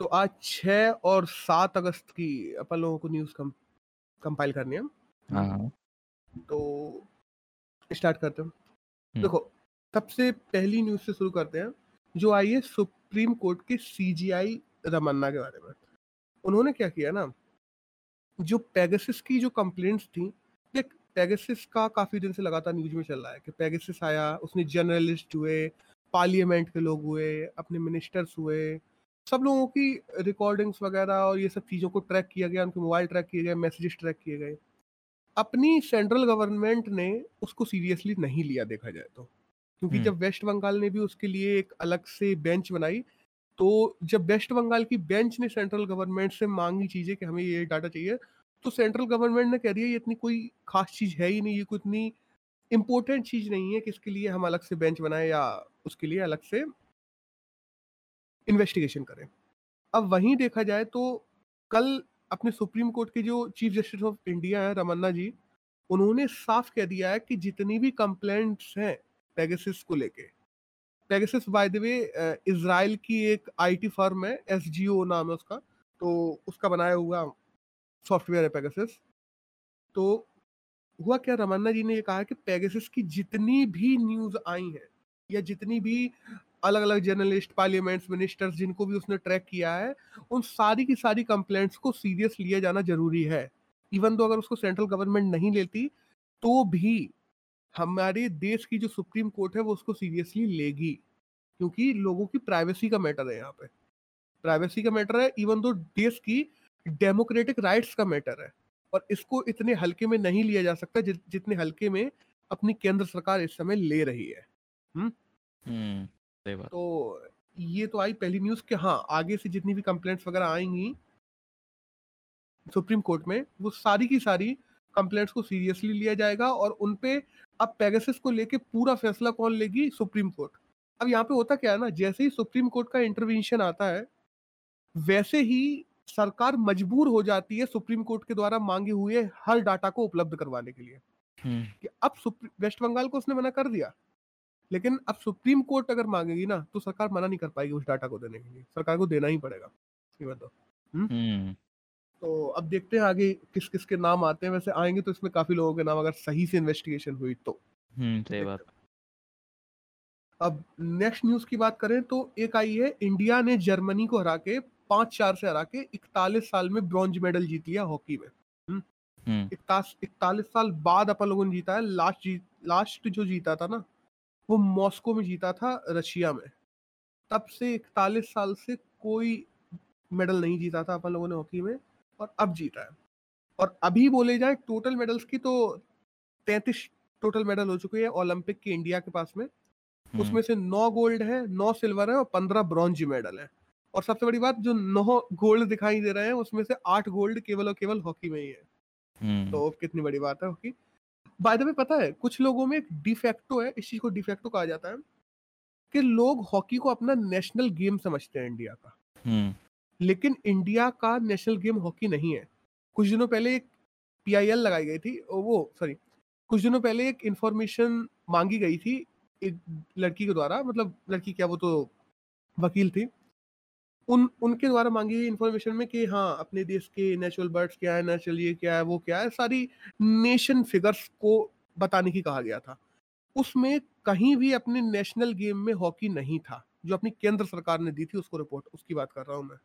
तो आज छह और सात अगस्त की अपन लोगों को न्यूज़ कम कंपाइल करनी है। हाँ तो स्टार्ट करते हैं। हम्म। देखो सबसे पहली न्यूज़ से शुरू करते हैं जो आई है सुप्रीम कोर्ट के सीजीआई रमन्ना के बारे में। उन्होंने क्या किया ना जो पेगासिस की जो कंप्लेंट्स थी देख पेगासिस का काफ़ी दिन से लगातार न्यूज़ में चल रहा है कि पेगासिस आया उसने जर्नलिस्ट हुए पार्लियामेंट के लोग हुए अपने मिनिस्टर्स हुए सब लोगों की रिकॉर्डिंग्स वगैरह और ये सब चीज़ों को ट्रैक किया गया उनके मोबाइल ट्रैक किए गए मैसेजेस ट्रैक किए गए अपनी सेंट्रल गवर्नमेंट ने उसको सीरियसली नहीं लिया देखा जाए तो क्योंकि हम्म। जब वेस्ट बंगाल ने भी उसके लिए एक अलग से बेंच बनाई तो जब वेस्ट बंगाल की बेंच ने सेंट्रल गवर्नमेंट से मांगी चीज़ें कि हमें ये डाटा चाहिए तो सेंट्रल गवर्नमेंट ने कह दिया ये इतनी कोई खास चीज़ है ही नहीं ये कोई इतनी इम्पोर्टेंट चीज़ नहीं है कि इसके लिए हम अलग से बेंच बनाए या उसके लिए अलग से इन्वेस्टिगेशन करें। अब वहीं देखा जाए तो कल अपने सुप्रीम कोर्ट के जो चीफ जस्टिस ऑफ़ इंडिया है रमन्ना जी, उन्होंने साफ़ कह दिया है कि जितनी भी कंप्लेंट्स हैं पेगासिस को लेके Pegasus by the way Israel की एक आईटी फर्म है एसजीओ नाम है उसका तो उसका बनाया हुआ सॉफ्टवेयर है पेगासिस तो हुआ क्या? रमन्ना जी ने ये कहा कि पेगासिस की जितनी भी न्यूज़ आई हैं या जितनी भी अलग अलग जर्नलिस्ट पार्लियामेंट्स मिनिस्टर्स जिनको भी उसने ट्रैक किया है उन सारी की सारी कंप्लेंट्स को सीरियस लिया जाना ज़रूरी है। इवन तो अगर उसको सेंट्रल गवर्नमेंट नहीं लेती तो भी हमारे देश की जो सुप्रीम कोर्ट है वो उसको सीरियसली लेगी क्योंकि लोगों की प्राइवेसी का मैटर है यहाँ पे। प्राइवेसी का मैटर है इवन दो देश की डेमोक्रेटिक राइट्स का मैटर है और इसको इतने हल्के में नहीं लिया जा सकता जि, जितने हल्के में अपनी केंद्र सरकार इस समय ले रही है। हम्म हम्म सही बात। तो ये तो आई पहली न्यूज़ कि हाँ आगे से जितनी भी कंप्लेंट्स वगैरह आएँगी सुप्रीम कोर्ट में वो सारी की सारी कंप्लेंट्स को सीरियसली लिया जाएगा और उन पे अब पेगासिस को लेके पूरा फैसला कौन लेगी? Supreme court. अब यहाँ पे होता क्या है ना जैसे ही सुप्रीम कोर्ट का इंटरवेंशन आता है वैसे ही सरकार मजबूर हो जाती है सुप्रीम कोर्ट के द्वारा मांगे हुए हर डाटा को उपलब्ध करवाने के लिए। हम्म। कि अब वेस्ट बंगाल को उसने मना कर दिया। लेकिन अब सुप्रीम कोर्ट अगर मांगेगी ना तो सरकार मना नहीं कर पाएगी उस डाटा को देने के लिए। सरकार को देना ही पड़ेगा। ये बताओ हम्म? तो अब देखते हैं आगे किस किस के नाम आते हैं। वैसे आएँगे तो इसमें काफ़ी लोगों के नाम अगर सही से इन्वेस्टिगेशन हुई तो। हम्म सही बात। अब नेक्स्ट न्यूज़ की बात करें तो एक आई है इंडिया ने जर्मनी को हरा के पाँच चार से हरा के इकतालीस साल में ब्रॉन्ज मेडल जीत लिया हॉकी में। हम्म? इकतालीस साल बाद अपन लोगों ने जीता है। लास्ट जीत लास्ट जो जीता था ना वो मॉस्को में जीता था रशिया में। तब से इकतालीस साल से कोई मेडल नहीं जीता था अपन लोगों ने हॉकी में और अब जीता है। और अभी बोले जाए टोटल मेडल्स की तो तैतीस टोटल मेडल हो चुके हैं ओलंपिक के इंडिया के पास में। हम्म, उसमें से नौ गोल्ड है नौ सिल्वर है और पंद्रह ब्रॉन्ज मेडल है। और सबसे बड़ी बात जो नौ गोल्ड दिखाई दे रहे हैं उसमें से आठ गोल्ड केवल और केवल हॉकी में ही है। हम्म, तो कितनी बड़ी बात है हॉकी। बाय द वे पता है कुछ लोगों में एक डिफेक्टो है इस चीज़ को डिफेक्टो कहा जाता है कि लोग हॉकी को अपना नेशनल गेम समझते हैं इंडिया का। हम्म, लेकिन इंडिया का नेशनल गेम हॉकी नहीं है। कुछ दिनों पहले एक पीआईएल लगाई गई थी वो सॉरी कुछ दिनों पहले एक इंफॉर्मेशन मांगी गई थी एक लड़की के द्वारा मतलब लड़की क्या वो तो वकील थी उन उनके द्वारा मांगी गई इंफॉर्मेशन में कि हाँ अपने देश के नेचुरल बर्ड्स क्या है नेचुरल ये क्या है वो क्या है सारी नेशन फिगर्स को बताने की कहा गया था। उसमें कहीं भी अपने नेशनल गेम में हॉकी नहीं था जो अपनी केंद्र सरकार ने दी थी उसको रिपोर्ट उसकी बात कर रहा हूँ मैं।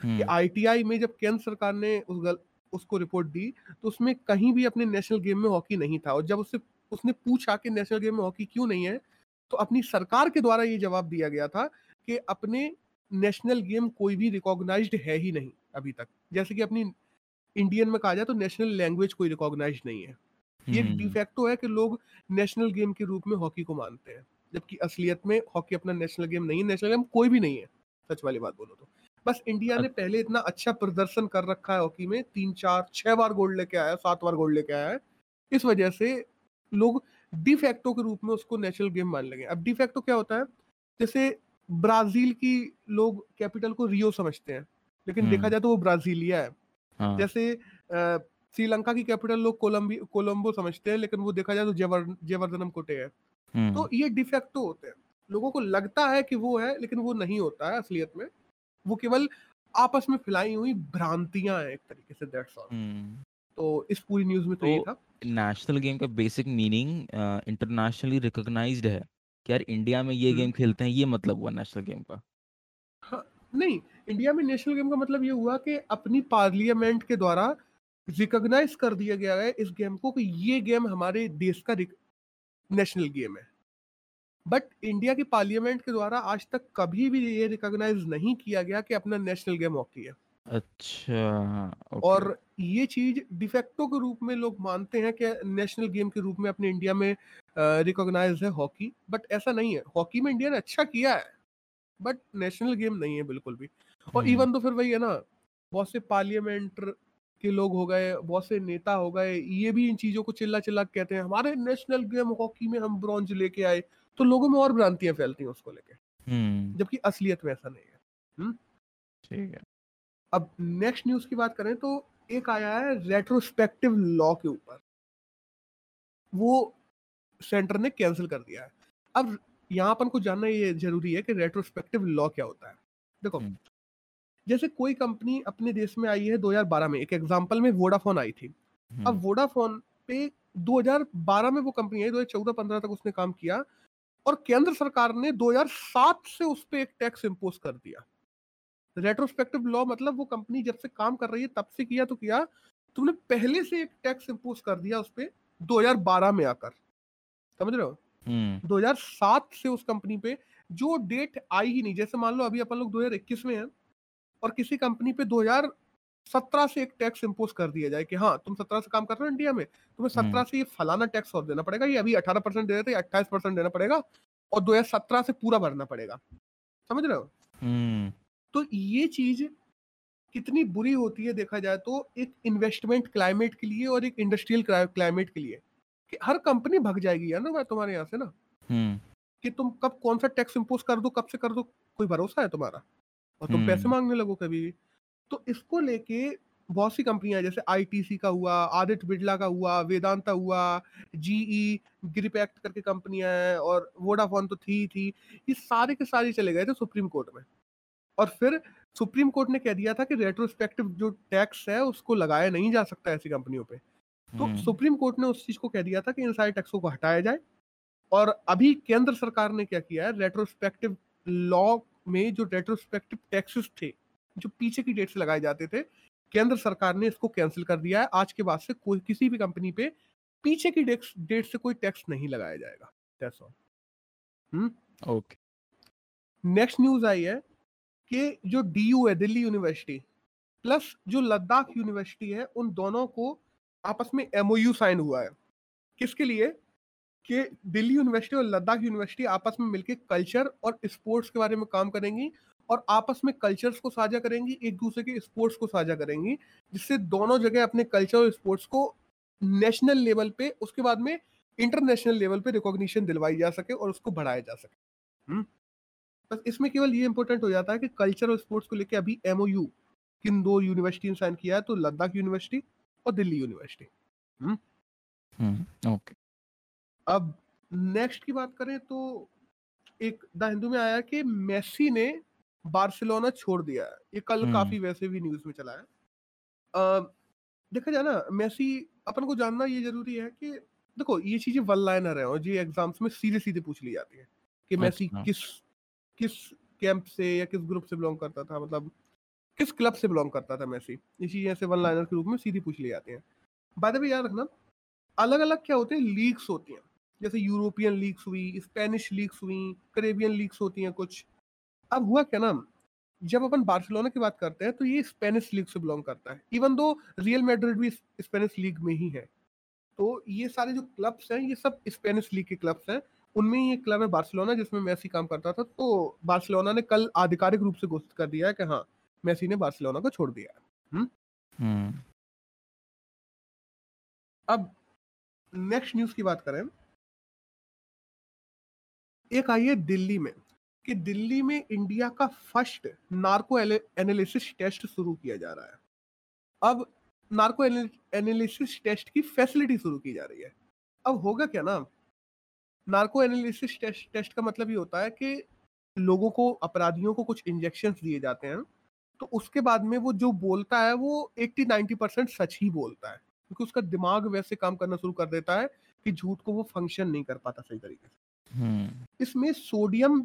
कि हम्म, आईटीआई में जब केंद्र सरकार ने उस गल, उसको रिपोर्ट दी तो उसमें कहीं भी अपने नेशनल गेम में हॉकी नहीं था। और जब उससे उसने पूछा कि नेशनल गेम में हॉकी क्यों नहीं है तो अपनी सरकार के द्वारा ये जवाब दिया गया था कि अपने नेशनल गेम कोई भी रिकॉग्नाइज्ड है ही नहीं अभी तक। जैसे कि अपनी इंडियन में कहा जाए तो नेशनल लैंग्वेज कोई रिकॉग्नाइज नहीं है। ये एक हम्म, डिफेक्टो है कि लोग नेशनल गेम के रूप में हॉकी को मानते हैं जबकि असलियत में हॉकी अपना नेशनल गेम नहीं है। नेशनल गेम कोई भी नहीं है सच वाली बात बोलो तो। बस इंडिया ने पहले इतना अच्छा प्रदर्शन कर रखा है हॉकी में तीन चार छह बार गोल्ड लेके आया है सात बार गोल्ड लेके आया है। इस वजह से लोग डिफेक्टो के रूप में उसको नेशनल गेम मान लगे अब डिफेक्टो क्या होता है जैसे ब्राज़ील की लोग कैपिटल को रियो समझते हैं लेकिन हम्म। देखा जाए तो वो ब्राजीलिया है। हाँ, जैसे श्रीलंका की कैपिटल लोग कोलंबी कोलंबो समझते हैं लेकिन वो देखा जाए तो जयवर जयवर्धनम कोटे है। हम्म, तो ये डिफेक्टो होते हैं। लोगों को लगता है कि वो है लेकिन वो नहीं होता है असलियत में। वो केवल आपस में फैलाई हुई भ्रांतियाँ हैं एक तरीके से दैट्स ऑल हम्म। तो इस पूरी न्यूज़ में तो ये तो था। नेशनल गेम का बेसिक मीनिंग इंटरनेशनली रिकॉग्नाइज्ड है। कि यार इंडिया में ये हम्म। गेम खेलते हैं ये मतलब हुआ नेशनल गेम का। हाँ, नहीं इंडिया में नेशनल गेम का मतलब ये हुआ कि अपनी पार्लियामेंट के द्वारा रिकॉग्नाइज कर दिया गया है इस गेम को कि ये गेम हमारे देश का नेशनल गेम है। बट इंडिया की पार्लियामेंट के द्वारा आज तक कभी भी ये रिकॉग्नाइज नहीं किया गया कि अपना नेशनल गेम हॉकी है। अच्छा ओके। और ये चीज़ डिफेक्टो के रूप में लोग मानते हैं कि नेशनल गेम के रूप में अपने इंडिया में रिकॉग्नाइज है हॉकी बट ऐसा नहीं है। हॉकी में इंडिया ने अच्छा किया है बट नेशनल गेम नहीं है बिल्कुल भी। और हम्म। इवन तो फिर वही है ना बहुत से पार्लियामेंट के लोग हो गए बहुत से नेता हो गए ये भी इन चीज़ों को चिल्ला चिल्ला के कहते हैं हमारे नेशनल गेम हॉकी में हम ब्रॉन्ज लेके आए। तो लोगों में और भ्रांतियाँ फैलती हैं उसको लेके। हम्म। जबकि असलियत में ऐसा नहीं है। ठीक है। अब नेक्स्ट न्यूज़ की बात करें तो एक आया है रेट्रोस्पेक्टिव लॉ के ऊपर। वो सेंटर ने कैंसिल कर दिया है। अब यहाँ अपन को जानना ये ज़रूरी है कि रेट्रोस्पेक्टिव लॉ क्या होता है। देखो हम्म। जैसे कोई कंपनी अपने देश में आई है 2012 में एक एग्जांपल में वोडाफोन आई थी। अब हम्म, वोडाफोन पे 2012 में वो कंपनी आई 2014-15 तक उसने काम किया और केंद्र सरकार ने 2007 से उस पर एक टैक्स इम्पोज कर दिया। रेट्रोस्पेक्टिव लॉ मतलब वो कंपनी जब से काम कर रही है तब से किया तो किया। तुमने पहले से एक टैक्स इम्पोज कर दिया उस पे 2012 में आकर। समझ रहे हो? हम्म। 2007 से उस कंपनी पे जो डेट आई ही नहीं। जैसे मान लो अभी अपन लोग 2021 में हैं और किसी कंपनी पे 2017 से एक टैक्स इम्पोज कर दिया जाए कि हाँ तुम 17 से काम कर रहे हो इंडिया में तुम्हें हम्म। 17 से ये फलाना टैक्स और देना पड़ेगा। ये अभी 18 परसेंट दे रहे थे अट्ठाईस परसेंट देना पड़ेगा और 2017 से पूरा भरना पड़ेगा। समझ रहे हो? हम्म। तो ये चीज़ कितनी बुरी होती है देखा जाए तो एक इन्वेस्टमेंट क्लाइमेट के लिए और एक इंडस्ट्रियल क्लाइमेट के लिए कि हर कंपनी भग जाएगी यार ना तुम्हारे यहाँ से ना। हम्म। कि तुम कब कौन सा टैक्स इम्पोज कर दो कब से कर दो कोई भरोसा है तुम्हारा? और तुम पैसे हम्म। मांगने लगो कभी भी। तो इसको लेके बहुत सी कंपनियाँ जैसे आईटीसी का हुआ आदित्य बिरला का हुआ वेदांता हुआ जीई ग्रिपैक्ट करके कंपनियाँ हैं और वोडाफोन तो थी थी। ये सारे के सारे चले गए थे सुप्रीम कोर्ट में। और फिर सुप्रीम कोर्ट ने कह दिया था कि रेट्रोस्पेक्टिव जो टैक्स है उसको लगाया नहीं जा सकता ऐसी कंपनियों पे। तो हम्म, सुप्रीम कोर्ट ने उस चीज़ को कह दिया था कि इन सारे टैक्सों को हटाया जाए। और अभी केंद्र सरकार ने क्या किया है रेट्रोस्पेक्टिव लॉ में जो रेट्रोस्पेक्टिव टैक्सेस थे जो पीछे की डेट से लगाए जाते थे केंद्र सरकार ने इसको कैंसिल कर दिया है। आज के बाद से कोई किसी भी कंपनी पे पीछे की डेट से कोई टैक्स नहीं लगाया जाएगा। That's all okay next news आई है कि जो डीयू है, दिल्ली यूनिवर्सिटी प्लस जो लद्दाख यूनिवर्सिटी है, उन दोनों को आपस में एमओयू साइन हुआ है। किसके लिए? कि दिल्ली यूनिवर्सिटी और लद्दाख यूनिवर्सिटी आपस में मिलकर कल्चर और स्पोर्ट्स के बारे में काम करेंगी और आपस में कल्चर्स को साझा करेंगी, एक दूसरे के स्पोर्ट्स को साझा करेंगी, जिससे दोनों जगह अपने कल्चर और स्पोर्ट्स को नेशनल लेवल पे, उसके बाद में इंटरनेशनल लेवल पे रिकॉग्निशन दिलवाई जा सके और उसको बढ़ाया जा सके। हम्म? बस इसमें केवल ये इंपॉर्टेंट हो जाता है कि कल्चर और स्पोर्ट्स को लेकर अभी एमओयू किन दो यूनिवर्सिटी ने साइन किया है तो लद्दाख यूनिवर्सिटी और दिल्ली यूनिवर्सिटी हम्म? ओके अब नेक्स्ट की बात करें तो एक द हिंदू में आया कि मेसी ने बार्सिलोना छोड़ दिया है। ये कल हम्म। काफ़ी वैसे भी न्यूज़ में चला है। देखा जाए ना मेसी अपन को जानना ये ज़रूरी है कि देखो ये चीज़ें वन लाइनर है और ये एग्ज़ाम्स में सीधे सीधे पूछ ली जाती है कि मेसी अच्छा। किस किस कैंप से या किस ग्रुप से बिलोंग करता था? मतलब किस क्लब से बिलोंग करता था मेसी इसी चीज़ें ऐसे वन लाइनर के रूप में सीधी पूछ ली जाती हैं। बाय द वे याद रखना अलग अलग क्या होते हैं? लीग्स होती हैं। जैसे यूरोपियन लीग्स हुई स्पेनिश लीग्स हुई करेबियन लीग्स होती हैं कुछ। अब हुआ क्या ना, जब अपन बार्सिलोना की बात करते हैं तो ये स्पेनिश लीग से बिलोंग करता है। इवन दो रियल मेड्रिड भी स्पेनिश लीग में ही है तो ये सारे जो क्लब्स हैं, ये सब स्पेनिश लीग के क्लब्स हैं। उनमें ये क्लब है बार्सिलोना जिसमें मेसी काम करता था। तो बार्सिलोना ने कल आधिकारिक रूप से घोषित कर दिया है कि हाँ मेसी ने बार्सिलोना को छोड़ दिया है। हम्म अब नेक्स्ट न्यूज़ की बात करें। एक आई है दिल्ली में कि दिल्ली में इंडिया का फ़र्स्ट नार्को एनालिसिस टेस्ट शुरू किया जा रहा है। अब नार्को एनालिसिस टेस्ट की फैसिलिटी शुरू की जा रही है। अब होगा क्या ना? नार्को एनालिसिस टेस्ट टेस्ट का मतलब ये होता है कि लोगों को अपराधियों को कुछ इंजेक्शन दिए जाते हैं तो उसके बाद में वो जो बोलता है वो 80-90 परसेंट सच ही बोलता है क्योंकि उसका दिमाग वैसे काम करना शुरू कर देता है कि झूठ को वो फ़ंक्शन नहीं कर पाता सही तरीके से। हम्म। इसमें सोडियम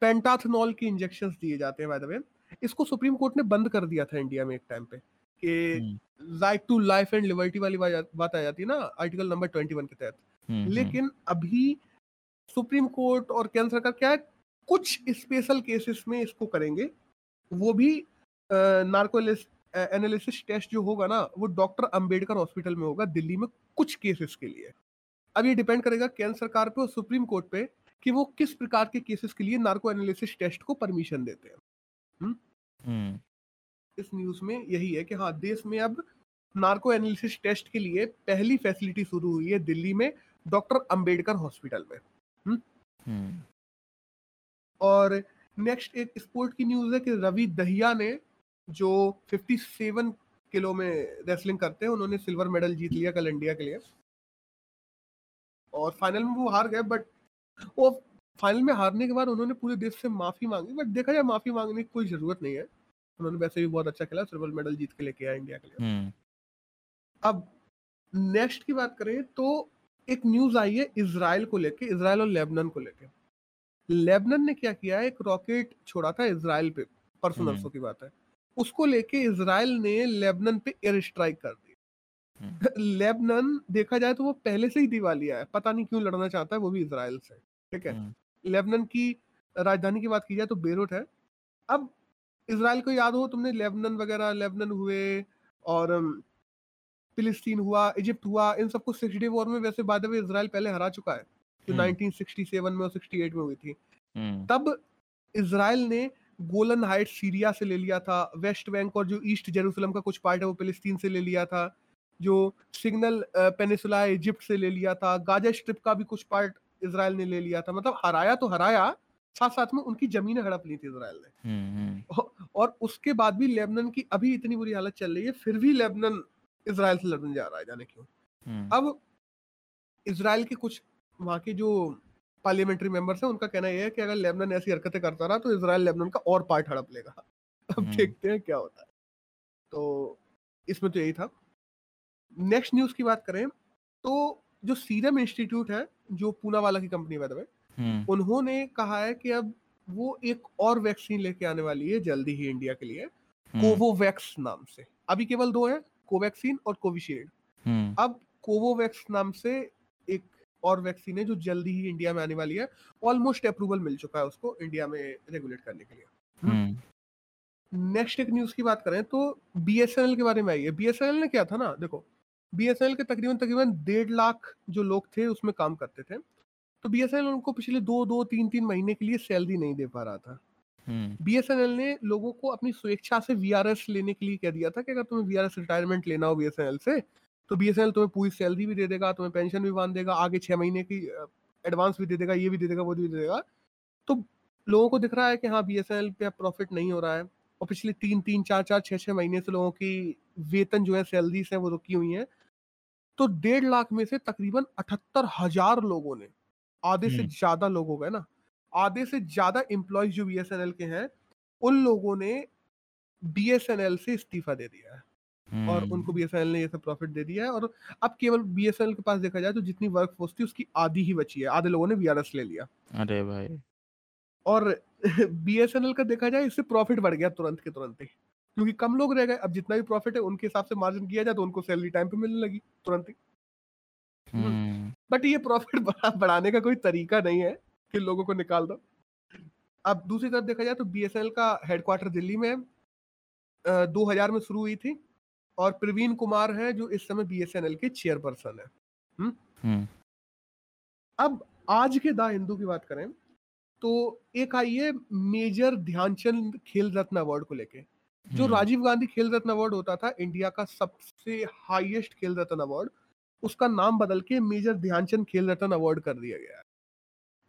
पेंटाथनॉल के इंजेक्शन दिए जाते हैं बाय द वे इसको सुप्रीम कोर्ट ने बंद कर दिया था इंडिया में एक टाइम पे कि right to life and liberty वाली बात आ जाती है ना आर्टिकल नंबर 21 के तहत। हम्म, हम्म, लेकिन अभी सुप्रीम कोर्ट और केंद्र सरकार क्या है कुछ स्पेशल केसेस में इसको करेंगे। वो भी नार्को एनालिसिस टेस्ट जो होगा ना वो डॉक्टर अंबेडकर हॉस्पिटल में होगा दिल्ली में कुछ केसेस के लिए। अब ये डिपेंड करेगा केंद्र सरकार पे और सुप्रीम कोर्ट पे कि वो किस प्रकार के केसेस के लिए नार्को एनालिसिस टेस्ट को परमिशन देते हैं। हम्म? इस न्यूज़ में यही है कि हाँ देश में अब नार्को एनालिसिस टेस्ट के लिए पहली फैसिलिटी शुरू हुई है दिल्ली में डॉक्टर अंबेडकर हॉस्पिटल में। हम्म? और नेक्स्ट एक स्पोर्ट की न्यूज़ है कि रवि दहिया ने जो 57 किलो में रेसलिंग करते हैं उन्होंने सिल्वर मेडल जीत लिया कल इंडिया के लिए। और फाइनल में वो हार गए बट वो फाइनल में हारने के बाद उन्होंने पूरे देश से माफ़ी मांगी। बट देखा जाए माफ़ी मांगने की कोई ज़रूरत नहीं है। उन्होंने वैसे भी बहुत अच्छा खेला सिल्वर मेडल जीत के लेके आया इंडिया के लिए। हम्म। अब नेक्स्ट की बात करें तो एक न्यूज़ आई है इसराइल को लेके इसराइल और लेबनान को लेके। लेबनान ने क्या किया एक रॉकेट छोड़ा था इसराइल पे परसों हम्म। नरसों की बात है। उसको लेके इसराइल ने लेबनान पे एयर स्ट्राइक कर दी। हम्म। लेबनान देखा जाए तो वो पहले से ही दिवालिया है। पता नहीं क्यों लड़ना चाहता है वो भी इसराइल से ठीक है? लेबनन की राजधानी की बात की जाए तो बेरूट है। अब इसराइल को याद हो तुमने लेबनान वगैरह लेबनान हुए और फिलिस्तीन हुआ इजिप्ट हुआ इन सबको सिक्स डे वॉर में वैसे बाद में इसराइल पहले हरा चुका है जो हम्म। 1967 में और 68 में हुई थी। हम्म। तब इसराइल ने गोलन हाइट सीरिया से ले लिया था वेस्ट बैंक और जो ईस्ट जेरूसलम का कुछ पार्ट है वो फिलिस्तीन से ले लिया था जो सिग्नल पेनिसुला इजिप्ट से ले लिया था गाजा स्ट्रिप का भी कुछ पार्ट इसराइल ने ले लिया था। मतलब हराया तो हराया साथ साथ में उनकी जमीनें हड़प ली थी इसराइल ने। हम्म हम्म। और उसके बाद भी लेबनन की अभी इतनी बुरी हालत चल रही है फिर भी लेबनान इसराइल से लड़ने जा रहा है जाने क्यों? हम्म। अब इसराइल के कुछ वहाँ के जो पार्लियामेंट्री मेंबर्स हैं उनका कहना यह है कि अगर लेबनान ऐसी हरकतें करता रहा तो इसराइल लेबनान का और पार्ट हड़प लेगा। अब हम्म। देखते हैं क्या होता है। तो इसमें तो यही था। नेक्स्ट न्यूज़ की बात करें तो जो सीरम इंस्टीट्यूट है जो पूना वाला की कंपनी वे हम्म। उन्होंने कहा है कि अब वो एक और वैक्सीन लेके आने वाली है जल्दी ही इंडिया के लिए कोवोवैक्स नाम से। अभी केवल दो है कोवैक्सीन और कोविशील्ड। हम्म। अब कोवोवैक्स नाम से एक और वैक्सीन है जो जल्दी ही इंडिया में आने वाली है। ऑलमोस्ट अप्रूवल मिल चुका है उसको इंडिया में रेगुलेट करने के लिए। हम्म। नेक्स्ट एक न्यूज़ की बात करें तो बीएसएनएल के बारे में आई है। बीएसएनएल ने क्या था ना? देखो बीएसएनएल के तकरीबन तकरीबन डेढ़ लाख जो लोग थे उसमें काम करते थे। तो बीएसएनएल उनको पिछले दो दो तीन तीन महीने के लिए सैलरी नहीं दे पा रहा था। बीएसएनएल ने लोगों को अपनी स्वेच्छा से वीआरएस लेने के लिए कह दिया था कि अगर तुम्हें वीआरएस रिटायरमेंट लेना हो बीएसएनएल से तो बीएसएनएल तुम्हें पूरी सैलरी भी दे देगा तुम्हें पेंशन भी बाँध देगा आगे छह महीने की एडवांस भी दे देगा ये भी दे देगा वो भी दे देगा। तो लोगों को दिख रहा है कि हाँ बीएसएनएल पे प्रॉफिट नहीं हो रहा है और पिछले तीन तीन चार चार छह छह महीने से लोगों की वेतन जो है सैलरीज है वो रुकी हुई है। तो डेढ़ लाख में से तकरीबन अठहत्तर हज़ार लोगों ने आधे से हम्म। ज़्यादा लोग हो गए ना आधे से ज़्यादा एम्प्लॉयज़ जो बीएसएनएल के हैं उन लोगों ने बीएसएनएल से इस्तीफा दे दिया है। और हम्म, उनको बीएसएनएल ने ये सब प्रॉफिट दे दिया है। और अब केवल बीएसएनएल के पास देखा जाए तो जितनी वर्क फोर्स थी उसकी आधी ही बची है। आधे लोगों ने वीआरएस ले लिया। अरे भाई। और बीएसएनएल का देखा जाए इससे प्रॉफिट बढ़ गया तुरंत के तुरंत ही। क्योंकि कम लोग रह गए अब जितना भी प्रॉफिट है उनके हिसाब से मार्जिन किया जाए तो उनको सैलरी टाइम पे मिलने लगी तुरंत ही। हम्म। बट ये प्रॉफिट बढ़ाने का कोई तरीका नहीं है। कि लोगों को निकाल दो। अब दूसरी तरफ़ देखा जाए तो बीएसएनएल का हेडक्वार्टर दिल्ली में है दो हज़ार में शुरू हुई थी और प्रवीण कुमार है जो इस समय बीएसएनएल के चेयरपर्सन है। अब आज के द हिंदू की बात करें तो एक आई है मेजर ध्यानचंद खेल रत्न अवार्ड को लेके। जो राजीव गांधी खेल रत्न अवार्ड होता था इंडिया का सबसे हाईएस्ट खेल रत्न अवार्ड उसका नाम बदल के मेजर ध्यानचंद खेल रत्न अवार्ड कर दिया गया है।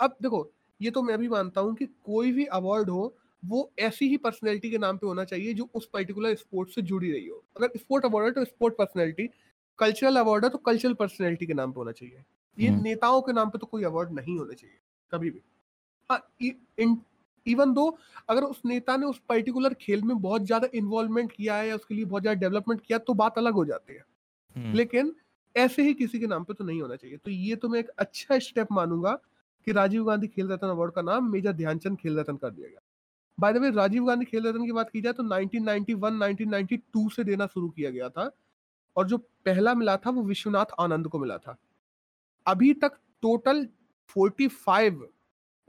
अब देखो ये तो मैं भी मानता हूँ कि कोई भी अवार्ड हो वो ऐसी ही पर्सनैलिटी के नाम पे होना चाहिए जो उस पर्टिकुलर स्पोर्ट से जुड़ी रही हो। अगर स्पोर्ट अवार्ड है तो स्पोर्ट पर्सनैलिटी कल्चरल अवार्ड है तो कल्चरल पर्सनैलिटी के नाम पे होना चाहिए। ये हम्म। नेताओं के नाम पे तो कोई अवार्ड नहीं होना चाहिए कभी भी। हाँ इवन दो अगर उस नेता ने उस पर्टिकुलर खेल में बहुत ज़्यादा इन्वॉल्वमेंट किया है या उसके लिए बहुत ज़्यादा डेवलपमेंट किया तो बात अलग हो जाती है। हम्म, लेकिन ऐसे ही किसी के नाम पे तो नहीं होना चाहिए। तो ये तो मैं एक अच्छा स्टेप मानूँगा कि राजीव गांधी खेल रत्न अवार्ड का नाम मेजर ध्यानचंद खेल रत्न कर दिया गया। By the way Rajiv Gandhi Khel Ratna की बात की जाए तो 1991 1992 से देना शुरू किया गया था और जो पहला मिला था वो विश्वनाथ आनंद को मिला था। अभी तक टोटल 45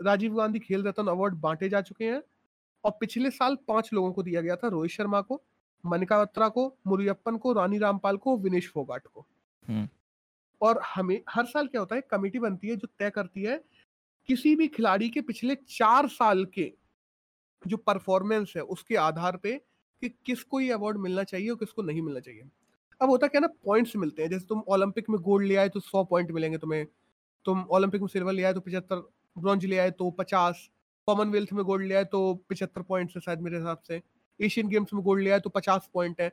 राजीव गांधी खेल रत्न अवार्ड बांटे जा चुके हैं और पिछले साल पाँच लोगों को दिया गया था रोहित शर्मा को मनिका बत्रा को मुरुयप्पन को रानी रामपाल को विनेश फोगाट को। हम्म। और हमें हर साल क्या होता है कमेटी बनती है जो तय करती है किसी भी खिलाड़ी के पिछले चार साल के जो परफॉर्मेंस है, उसके आधार पे कि किसको ये अवार्ड मिलना चाहिए और किसको नहीं मिलना चाहिए। अब होता क्या ना पॉइंट्स मिलते हैं। जैसे तुम ओलंपिक में गोल्ड ले आए तो सौ पॉइंट मिलेंगे तुम्हें। तुम ओलंपिक में सिल्वर ले आए तो पिछहत्तर ब्रॉन्ज ले आए तो पचास कॉमनवेल्थ में गोल्ड ले आए तो पिछहत्तर पॉइंट्स है शायद मेरे हिसाब से। एशियन गेम्स में गोल्ड ले आए तो पचास पॉइंट है।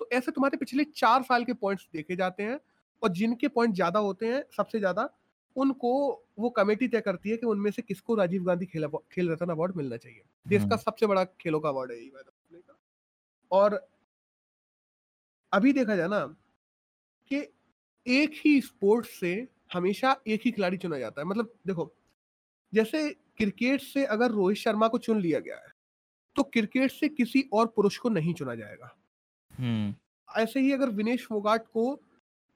तो ऐसे तुम्हारे पिछले चार साल के पॉइंट्स देखे जाते हैं और जिनके पॉइंट ज़्यादा होते हैं, सबसे ज़्यादा उनको वो कमेटी तय करती है कि उनमें से किसको राजीव गांधी खेल खेल रत्न अवार्ड मिलना चाहिए। देश का सबसे बड़ा खेलों का अवार्ड है ये और अभी देखा जाए ना कि एक ही स्पोर्ट से हमेशा एक ही खिलाड़ी चुना जाता है। मतलब देखो जैसे क्रिकेट से अगर रोहित शर्मा को चुन लिया गया है तो क्रिकेट से किसी और पुरुष को नहीं चुना जाएगा। ऐसे ही अगर विनेश फोगाट को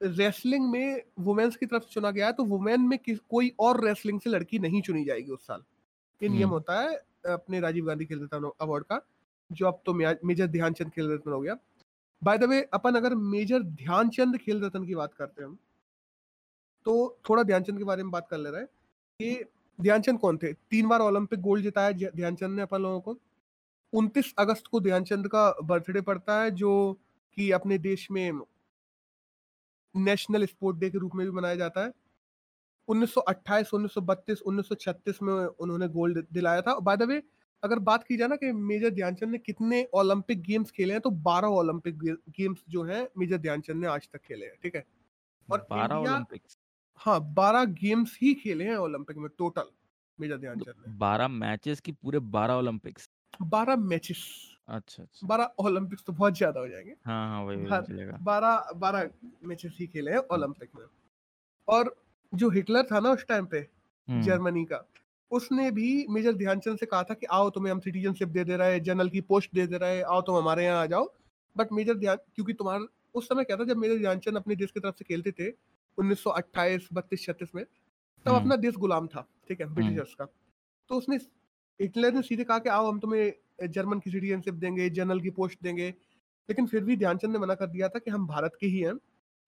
रेसलिंग में वुमेन्स की तरफ़ से चुना गया है तो वुमेन में किस कोई और रेसलिंग से लड़की नहीं चुनी जाएगी उस साल। ये नियम होता है अपने राजीव गांधी खेल रत्न अवार्ड का जो अब तो मेजर ध्यानचंद खेल रत्न हो गया। बाय द वे अपन अगर मेजर ध्यानचंद खेल रत्न की बात करते हैं तो थोड़ा ध्यानचंद के बारे में बात कर ले रहे हैं कि ध्यानचंद कौन थे? तीन बार ओलंपिक गोल्ड जिताया ध्यानचंद ने अपन लोगों को। 29 अगस्त को ध्यानचंद का बर्थडे पड़ता है जो कि अपने देश में नेशनल स्पोर्ट डे के रूप में भी मनाया जाता है। 1928, 1932, 1936 में उन्होंने गोल्ड दिलाया था। बाय द वे अगर बात की जाए ना कि मेजर ध्यानचंद ने कितने ओलंपिक गेम्स खेले हैं तो 12 ओलंपिक गेम्स जो हैं मेजर ध्यानचंद ने आज तक खेले हैं ठीक है? और 12 ओलंपिक्स। हाँ 12 गेम्स ही खेले हैं ओलंपिक में टोटल मेजर ध्यानचंद ने। 12 मैचेस की पूरे 12 ओलंपिक्स। 12 मैचेस। अच्छा अच्छा। बारह ओलंपिक्स तो बहुत ज़्यादा हो जाएँगे। हाँ हाँ वही वही चलेगा। बारह बारह मैचेस ही खेले हैं ओलंपिक में। और जो हिटलर था ना उस टाइम पे हम्म। जर्मनी का उसने भी मेजर ध्यानचंद से कहा था कि आओ तुम्हें हम सिटीजनशिप दे दे रहे हैं जनरल की पोस्ट दे दे रहे हैं आओ तुम हमारे यहाँ आ जाओ। बट मेजर ध्यान क्योंकि तुम्हारा उस समय क्या था जब मेजर ध्यानचंद अपने देश की तरफ़ से खेलते थे उन्नीस सौ अट्ठाईस बत्तीस छत्तीस में तब हम्म। अपना देश गुलाम था ठीक है ब्रिटिशर्स का। तो उसने हिटलर ने सीधे कहा कि आओ हम तुम्हें जर्मन की सिटीजनशिप देंगे, जनरल की पोस्ट देंगे। लेकिन फिर भी ध्यानचंद ने मना कर दिया था कि हम भारत के ही हैं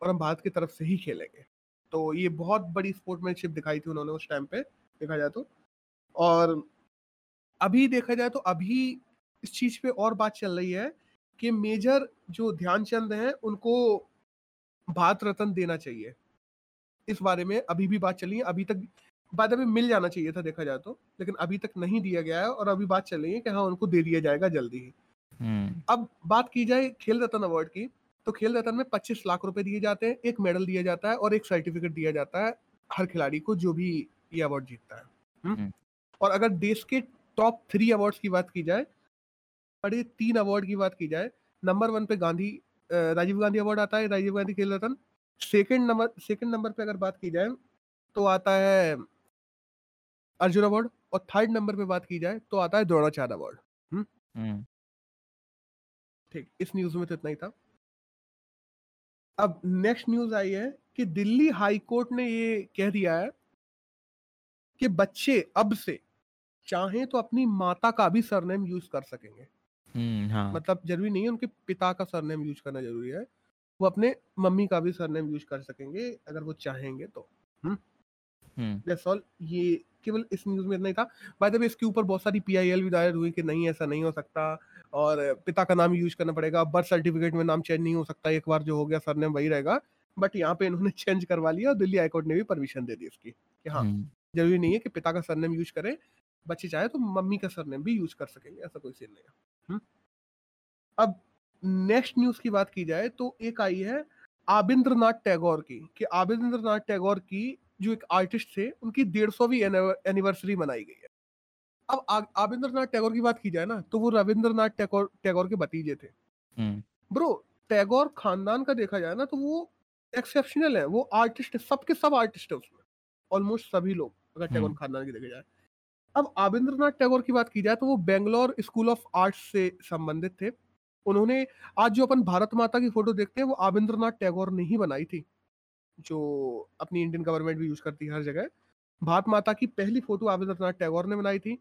और हम भारत की तरफ़ से ही खेलेंगे। तो ये बहुत बड़ी स्पोर्टमैनशिप दिखाई थी उन्होंने उस टाइम पे, देखा जाए तो। और अभी देखा जाए तो अभी इस चीज़ पे और बात चल रही है कि मेजर जो ध्यानचंद हैं, उनको भारत रत्न देना चाहिए। इस बारे में अभी भी बात चली है। अभी तक बाद में मिल जाना चाहिए था देखा जाए तो लेकिन अभी तक नहीं दिया गया है और अभी बात चल रही है कि हाँ उनको दे दिया जाएगा जल्दी ही हम्म। अब बात की जाए खेल रत्न अवार्ड की तो खेल रत्न में 25 लाख रुपए दिए जाते हैं एक मेडल दिया जाता है और एक सर्टिफिकेट दिया जाता है हर खिलाड़ी को जो भी ये अवार्ड जीतता है? हम्म? हम्म। और अगर देश के टॉप थ्री अवार्ड की बात की जाए बड़े तीन अवार्ड की बात की जाए नंबर वन पे गांधी राजीव गांधी अवार्ड आता है Rajiv Gandhi Khel Ratna second number second number पे अगर बात की जाए तो आता है अर्जुन अवार्ड और थर्ड नंबर पे बात की जाए तो आता है द्रोणाचार्य अवार्ड हम्म? हम्म। ठीक इस न्यूज़ में तो इतना ही था अब नेक्स्ट न्यूज़ आई है कि दिल्ली हाई कोर्ट ने ये कह दिया है कि बच्चे अब से चाहें तो अपनी माता का भी सरनेम यूज़ कर सकेंगे हम्म, हाँ. मतलब ज़रूरी नहीं है उनके पिता का सरनेम यूज़ करना ज़रूरी है वो अपने मम्मी का भी सरनेम यूज़ कर सकेंगे अगर वो चाहेंगे तो हम्म दैट्स ऑल ये केवल इस न्यूज़ में इतना ही था। बाय द वे इसके ऊपर बहुत सारी पीआईएल भी दायर हुई कि नहीं ऐसा नहीं हो सकता और पिता का नाम यूज़ करना पड़ेगा। बर्थ सर्टिफिकेट में नाम चेंज नहीं हो सकता। एक बार जो हो गया सरनेम वही रहेगा। बट यहाँ पे इन्होंने चेंज करवा लिया और दिल्ली हाईकोर्ट ने भी परमिशन दे दी इसकी कि हाँ हम्म। ज़रूरी नहीं है कि पिता का सरनेम यूज़ करें। बच्चे चाहे तो मम्मी का सरनेम भी यूज़ कर सकेंगे ऐसा कोई सीन नहीं है। हम्म। अब नेक्स्ट न्यूज़ की बात की जाए तो एक आई है आबिंद्रनाथ टैगोर की। कि आबिंद्रनाथ टैगोर की जो एक आर्टिस्ट थे उनकी डेढ़ सौवीं एनिवर्सरी मनाई गई है। अब आबिंद्रनाथ टैगोर की बात की जाए ना तो वो रविंद्रनाथ टैगोर टैगोर के भतीजे थे। ब्रो टैगोर खानदान का देखा जाए ना तो वो एक्सेप्शनल है वो आर्टिस्ट है सबके सब आर्टिस्ट है उसमें ऑलमोस्ट सभी लोग अगर टैगोर खानदान की देखा जाए। अब आबिंद्रनाथ टैगोर की बात की जाए तो वो बेंगलोर स्कूल ऑफ़ आर्ट्स से संबंधित थे। उन्होंने आज जो अपन भारत माता की फ़ोटो देखते हैं वो आबिंद्रनाथ टैगोर ने ही बनाई थी। जो अपनी इंडियन गवर्नमेंट भी यूज़ करती है हर जगह भारत माता की पहली फ़ोटो आबिंद्रनाथ टैगोर ने बनाई थी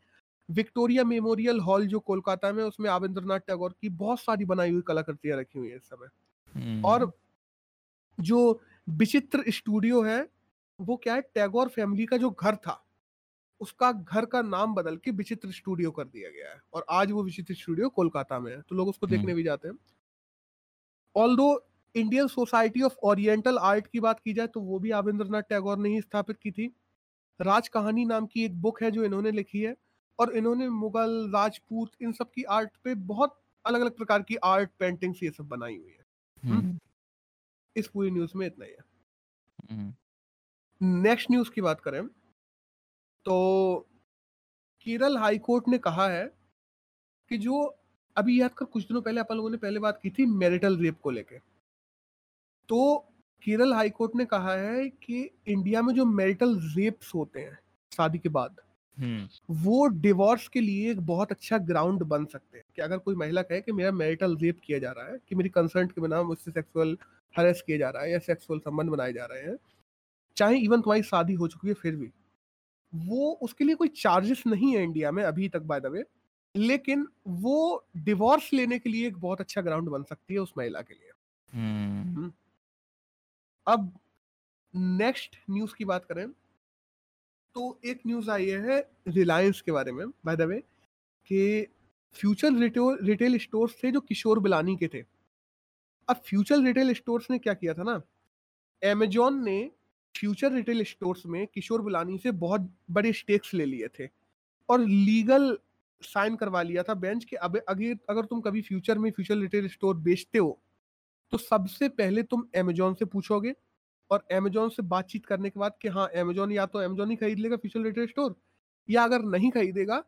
विक्टोरिया मेमोरियल हॉल जो कोलकाता में उसमें आबिंद्रनाथ टैगोर की बहुत सारी बनाई हुई कलाकृतियाँ रखी हुई है इस समय हम्म। और जो विचित्र स्टूडियो है वो क्या है टैगोर फैमिली का जो घर था उसका घर का नाम बदल के विचित्र स्टूडियो कर दिया गया है और आज वो विचित्र स्टूडियो कोलकाता में है तो लोग उसको देखने हम्म। भी जाते हैं all Indian society of oriental art की बात की जाए तो वो भी आविंद्रनाथ टैगोर ने ही स्थापित की थी। राज कहानी नाम की एक बुक है जो इन्होंने लिखी है और इन्होंने मुगल राजपूत इन सब की आर्ट पे बहुत अलग अलग प्रकार की आर्ट पेंटिंग्स ये सब बनाई हुई है। हम्म। हम्म। इस पूरी न्यूज़ में इतना ही है। नेक्स्ट न्यूज़ की बात करें तो केरल हाई कोर्ट ने कहा है कि जो अभी याद कर कुछ दिनों पहले अपन लोगों ने पहले बात की थी मैरिटल रेप को लेके। तो केरल हाई कोर्ट ने कहा है कि इंडिया में जो मैरिटल रेप्स होते हैं शादी के बाद हम्म। वो डिवोर्स के लिए एक बहुत अच्छा ग्राउंड बन सकते हैं कि अगर कोई महिला कहे कि मेरा मैरिटल रेप किया जा रहा है कि मेरी कंसर्ट के बिना मुझसे सेक्सुअल हरेस किया जा रहा है या सेक्सुअल संबंध बनाए जा रहे हैं चाहे इवन तुम्हारी शादी हो चुकी है फिर भी वो उसके लिए कोई चार्जेस नहीं है इंडिया में अभी तक बाय द वे लेकिन वो डिवोर्स लेने के लिए एक बहुत अच्छा ग्राउंड बन सकती है उस महिला के लिए। हम्म। अब नेक्स्ट न्यूज़ की बात करें तो एक न्यूज़ आई है रिलायंस के बारे में बाय द वे कि फ्यूचर रिटेल स्टोर्स थे जो किशोर बिलानी के थे। अब फ्यूचर रिटेल स्टोर्स ने क्या किया था ना? एमेजॉन ने फ्यूचर रिटेल स्टोर्स में किशोर बिलानी से बहुत बड़े स्टेक्स ले लिए थे और लीगल साइन करवा लिया था बेंच कि। अब अगर अगर तुम कभी फ्यूचर में फ्यूचर रिटेल स्टोर बेचते हो तो सबसे पहले तुम अमेजोन से पूछोगे और अमेजोन से बातचीत करने के बाद कि हाँ अमेजोन या तो अमेजोन ही खरीद लेगा फ्यूचर रिटेल स्टोर या अगर नहीं खरीदेगा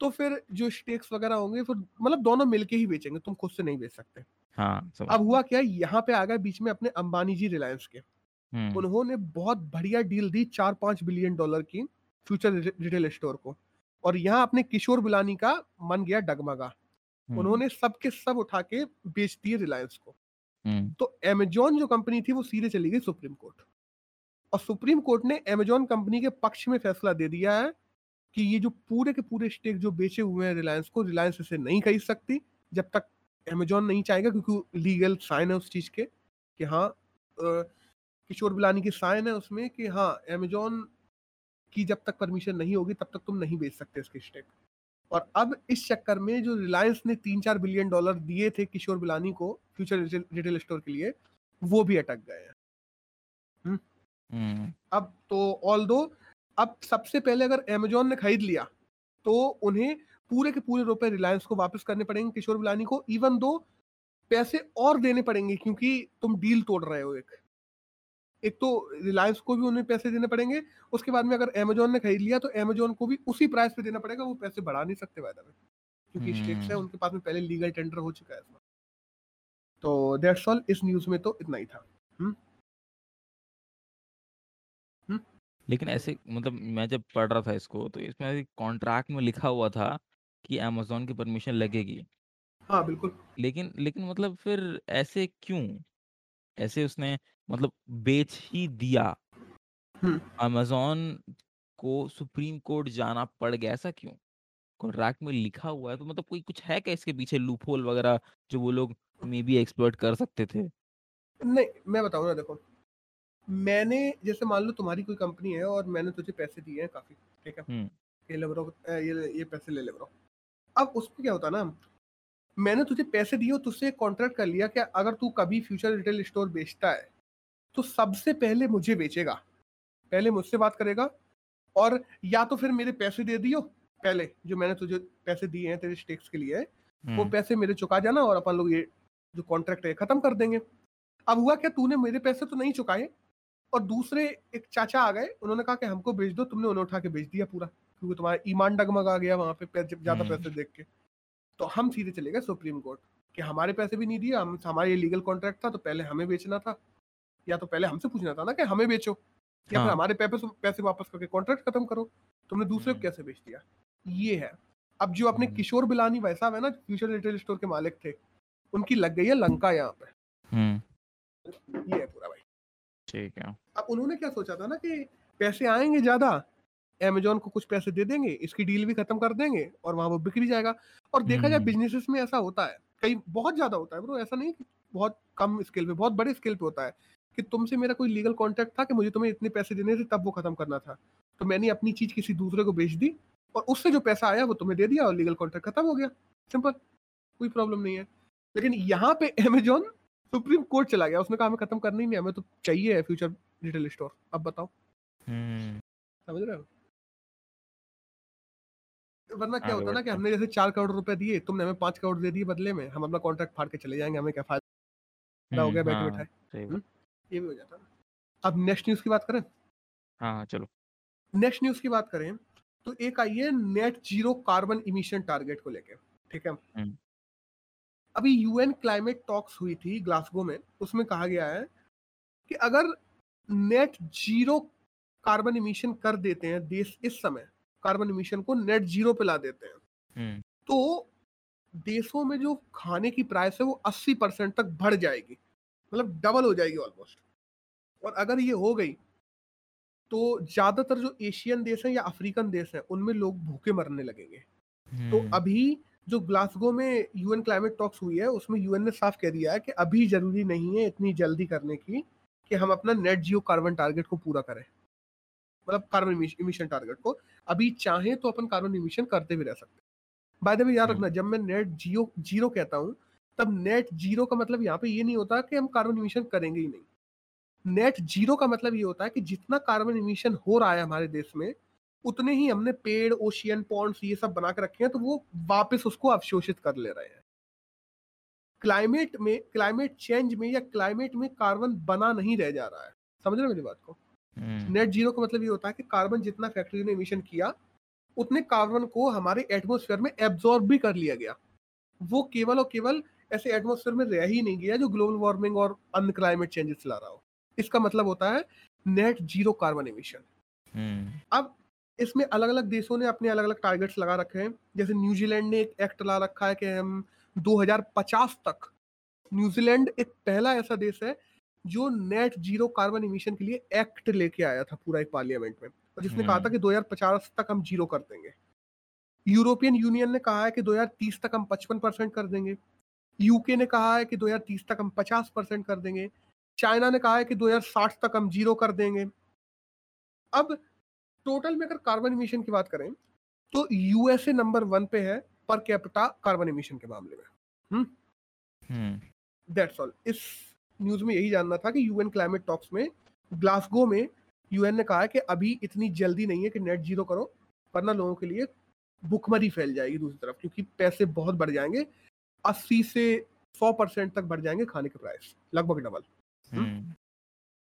तो फिर जो स्टेक्स वगैरह होंगे फिर मतलब दोनों मिलके ही बेचेंगे तुम खुद से नहीं बेच सकते हाँ, अब हुआ क्या यहाँ पे आ गया बीच में अपने अंबानी जी रिलायंस के हम्म। उन्होंने बहुत बढ़िया डील दी चार पाँच बिलियन डॉलर की फ्यूचर रिटेल स्टोर को और यहाँ अपने किशोर बुलानी का मन गया डगमगा हम्म। उन्होंने सबके सब उठा के बेच दिए रिलायंस को। तो एमेजॉन जो कंपनी थी, वो सीधे चली गई सुप्रीम कोर्ट और सुप्रीम कोर्ट ने एमेजॉन कंपनी के पक्ष में फैसला दे दिया है कि ये जो पूरे के पूरे स्टेक जो बेचे हुए हैं रिलायंस को रिलायंस इसे नहीं खरीद सकती, जब तक एमेजॉन नहीं चाहेगा, क्योंकि लीगल साइन है उस चीज़ के, कि हाँ किशोर बिलानी की साइन है उसमें कि हाँ अमेजोन की जब तक परमिशन नहीं होगी, तब तक तुम नहीं बेच सकते इसके स्टेक और अब इस चक्कर में जो रिलायंस ने तीन चार बिलियन डॉलर दिए थे किशोर बिलानी को फ्यूचर रिटेल स्टोर के लिए वो भी अटक गए हैं हम्म। हम्म। अब तो ऑल दो अब सबसे पहले अगर अमेजोन ने खरीद लिया तो उन्हें पूरे के पूरे रुपए रिलायंस को वापस करने पड़ेंगे किशोर बिलानी को इवन दो पैसे और देने पड़ेंगे क्योंकि तुम डील तोड़ रहे हो एक एक तो रिलायंस को भी उन्हें पैसे देने पड़ेंगे उसके बाद में अगर अमेजोन ने खरीद लिया तो अमेजोन को भी उसी प्राइस पे देना पड़ेगा वो पैसे बढ़ा नहीं सकते वायदा में क्योंकि स्टेक्स है हम्म। उनके पास में पहले लीगल टेंडर हो चुका है इसमें तो दैट्स ऑल इस न्यूज़ में तो इतना ही था हुँ? हम्म। हुँ? हम्म। लेकिन ऐसे मतलब मैं जब पढ़ रहा था इसको तो इसमें कॉन्ट्रैक्ट में लिखा हुआ था कि अमेजोन की परमिशन लगेगी हाँ बिल्कुल लेकिन लेकिन मतलब फिर ऐसे क्यों ऐसे उसने मतलब बेच ही दिया। अमेजोन को सुप्रीम कोर्ट जाना पड़ गया ऐसा क्यों? कॉन्ट्रैक्ट में लिखा हुआ है तो मतलब कोई कुछ है क्या इसके पीछे लूप होल वगैरह जो वो लोग मे बी एक्सप्लोर कर सकते थे? नहीं मैं बताऊँ ना देखो। मैंने जैसे मान लो तुम्हारी कोई कंपनी है और मैंने तुझे पैसे दिए हैं काफ़ी ठीक है? ये ले ब्रो ये ये पैसे ले ले ब्रो। अब उसमें क्या होता ना मैंने तुझे पैसे दिए और तुझसे कॉन्ट्रैक्ट कर लिया कि अगर तू कभी फ्यूचर रिटेल स्टोर बेचता है तो सबसे पहले मुझे बेचेगा पहले मुझसे बात करेगा और या तो फिर मेरे पैसे दे दियो पहले जो मैंने तुझे पैसे दिए हैं तेरे स्टेक्स के लिए वो हम्म। पैसे मेरे चुका जाना और अपन लोग ये जो कॉन्ट्रैक्ट है खत्म कर देंगे अब हुआ क्या तूने मेरे पैसे तो नहीं चुकाए और दूसरे एक चाचा आ गए उन्होंने कहा कि हमको बेच दो तुमने उन्हें उठा के बेच दिया पूरा क्योंकि तुम्हारा ईमान डगमगा गया वहाँ पे ज़्यादा हम्म। पैसे देख के तो हम सीधे चले गए सुप्रीम कोर्ट कि हमारे पैसे भी नहीं दिए हम हमारा ये लीगल कॉन्ट्रैक्ट था तो पहले हमें बेचना था या तो पहले हमसे पूछना था ना कि हमें बेचो या फिर हाँ। हमारे पैसे पैसे वापस करके कॉन्ट्रैक्ट खत्म करो तुमने दूसरे को हम्म। कैसे बेच दिया ये है अब जो अपने हम्म। किशोर बिलानी वैसा है ना फ्यूचर रिटेल स्टोर के मालिक थे उनकी लग गई है लंका यहाँ पे हम्म ये है पूरा भाई ठीक है अब उन्होंने क्या सोचा था ना कि पैसे आएँगे ज़्यादा अमेजोन को कुछ पैसे दे देंगे इसकी डील भी खत्म कर देंगे और वहाँ वो बिक्री जाएगा और देखा जाए। बिजनेसेस में ऐसा होता है कई बहुत ज़्यादा होता है ब्रो ऐसा नहीं कि बहुत कम स्केल पे बहुत बड़े स्केल पे होता है कि तुमसे मेरा कोई लीगल कॉन्ट्रैक्ट था कि मुझे तुम्हें इतने पैसे देने थे तब वो खत्म करना था। तो मैंने अपनी चीज़ किसी दूसरे को बेच दी और उससे जो पैसा आया वो तुम्हें दे दिया और लीगल कॉन्ट्रैक्ट खत्म हो गया। सिंपल कोई प्रॉब्लम नहीं है। लेकिन यहाँ पे अमेजोन सुप्रीम कोर्ट चला गया। उसने कहा हमें खत्म करना ही नहीं हमें तो चाहिए है फ्यूचर रिटेल स्टोर अब बताओ। हम्म। समझ रहे हो? वरना क्या होता ना कि हमने जैसे चार करोड़ रुपए दिए तुमने हमें पाँच करोड़ दे दिए बदले में। हम अपना कॉन्ट्रैक्ट फाड़ के चले जाएँगे हमें क्या फ़ायदा हो गया हम्म, बैठे ये भी हो जाता। ना अब नेक्स्ट न्यूज़ की बात करें? हाँ हाँ चलो। नेक्स्ट न्यूज़ की बात करें तो एक आई है net zero carbon emission target को लेके ठीक है? हम्म। अभी यूएन क्लाइमेट टॉक्स हुई थी ग्लासगो में उसमें कहा गया है कि अगर नेट ज़ीरो कार्बन इमिशन कर देते हैं देश इस समय कार्बन इमिशन को नेट ज़ीरो पे ला देते हैं हम्म। तो देशों में जो खाने की प्राइस है वो 80 परसेंट तक बढ़ जाएगी। मतलब डबल हो जाएगी ऑलमोस्ट और अगर ये हो गई तो ज़्यादातर जो एशियन देश हैं या अफ्रीकन देश हैं उनमें लोग भूखे मरने लगेंगे। तो हम्म, अभी जो ग्लासगो में यूएन क्लाइमेट टॉक्स हुई है उसमें यूएन ने साफ़ कह दिया है कि अभी ज़रूरी नहीं है इतनी जल्दी करने की कि हम अपना नेट जियो कार्बन टारगेट को पूरा करें। मतलब कार्बन इमिशन टारगेट को। अभी चाहे तो अपन कार्बन इमिशन करते भी रह सकते हैं। बाय द वे याद हम्म। रखना जब मैं नेट जियो ज़ीरो कहता हूँ तब नेट ज़ीरो का मतलब यहाँ पे ये नहीं होता कि हम कार्बन इमिशन करेंगे ही नहीं। नेट ज़ीरो का मतलब ये होता है कि जितना कार्बन इमिशन हो रहा है हमारे देश में उतने ही हमने पेड़ ओशियन पॉन्ड्स ये सब बना के रखे हैं तो वो वापस उसको अवशोषित कर ले रहे हैं। क्लाइमेट में क्लाइमेट चेंज में या क्लाइमेट में कार्बन बना नहीं रह जा रहा है। समझ रहे मेरी बात को? हम्म, नेट ज़ीरो का मतलब ये होता है कि कार्बन जितना फैक्ट्री ने इमिशन किया उतने कार्बन को हमारे एटमोस्फेयर में एब्जॉर्ब भी कर लिया गया। वो केवल और केवल ऐसे एटमोसफेयर में रह ही नहीं गया जो ग्लोबल वार्मिंग और अन्य क्लाइमेट चेंजेस ला रहा हो। इसका मतलब होता है नेट ज़ीरो कार्बन इमिशन हम्म, अब इसमें अलग अलग देशों ने अपने अलग अलग टारगेट्स लगा रखे हैं। जैसे न्यूजीलैंड ने एक एक्ट ला रखा है कि हम 2050 तक न्यूजीलैंड एक पहला ऐसा देश है जो नेट ज़ीरो कार्बन इमिशन के लिए एक्ट लेके आया था पूरा एक पार्लियामेंट में। और जिसने कहा था कि 2050 तक हम ज़ीरो कर देंगे। यूरोपियन यूनियन ने कहा है कि 2030 तक हम 55 परसेंट कर देंगे। यूके ने कहा है कि 2030 तक हम 50 परसेंट कर देंगे। चाइना ने कहा है कि 2060 तक हम ज़ीरो कर देंगे। अब टोटल में अगर कार्बन इमिशन की बात करें तो यूएसए नंबर वन पे है पर कैपिटा कार्बन इमिशन के मामले में। हम्म, दैट्स ऑल इस न्यूज़ में यही जानना था कि यूएन क्लाइमेट टॉक्स में ग्लासगो में यूएन ने कहा है कि अभी इतनी जल्दी नहीं है कि नेट ज़ीरो करो वरना लोगों के लिए भुखमरी फैल जाएगी दूसरी तरफ़ क्योंकि पैसे बहुत बढ़ जाएँगे। 80 से सौ परसेंट तक बढ़ जाएँगे खाने के प्राइस लगभग डबल हम्म,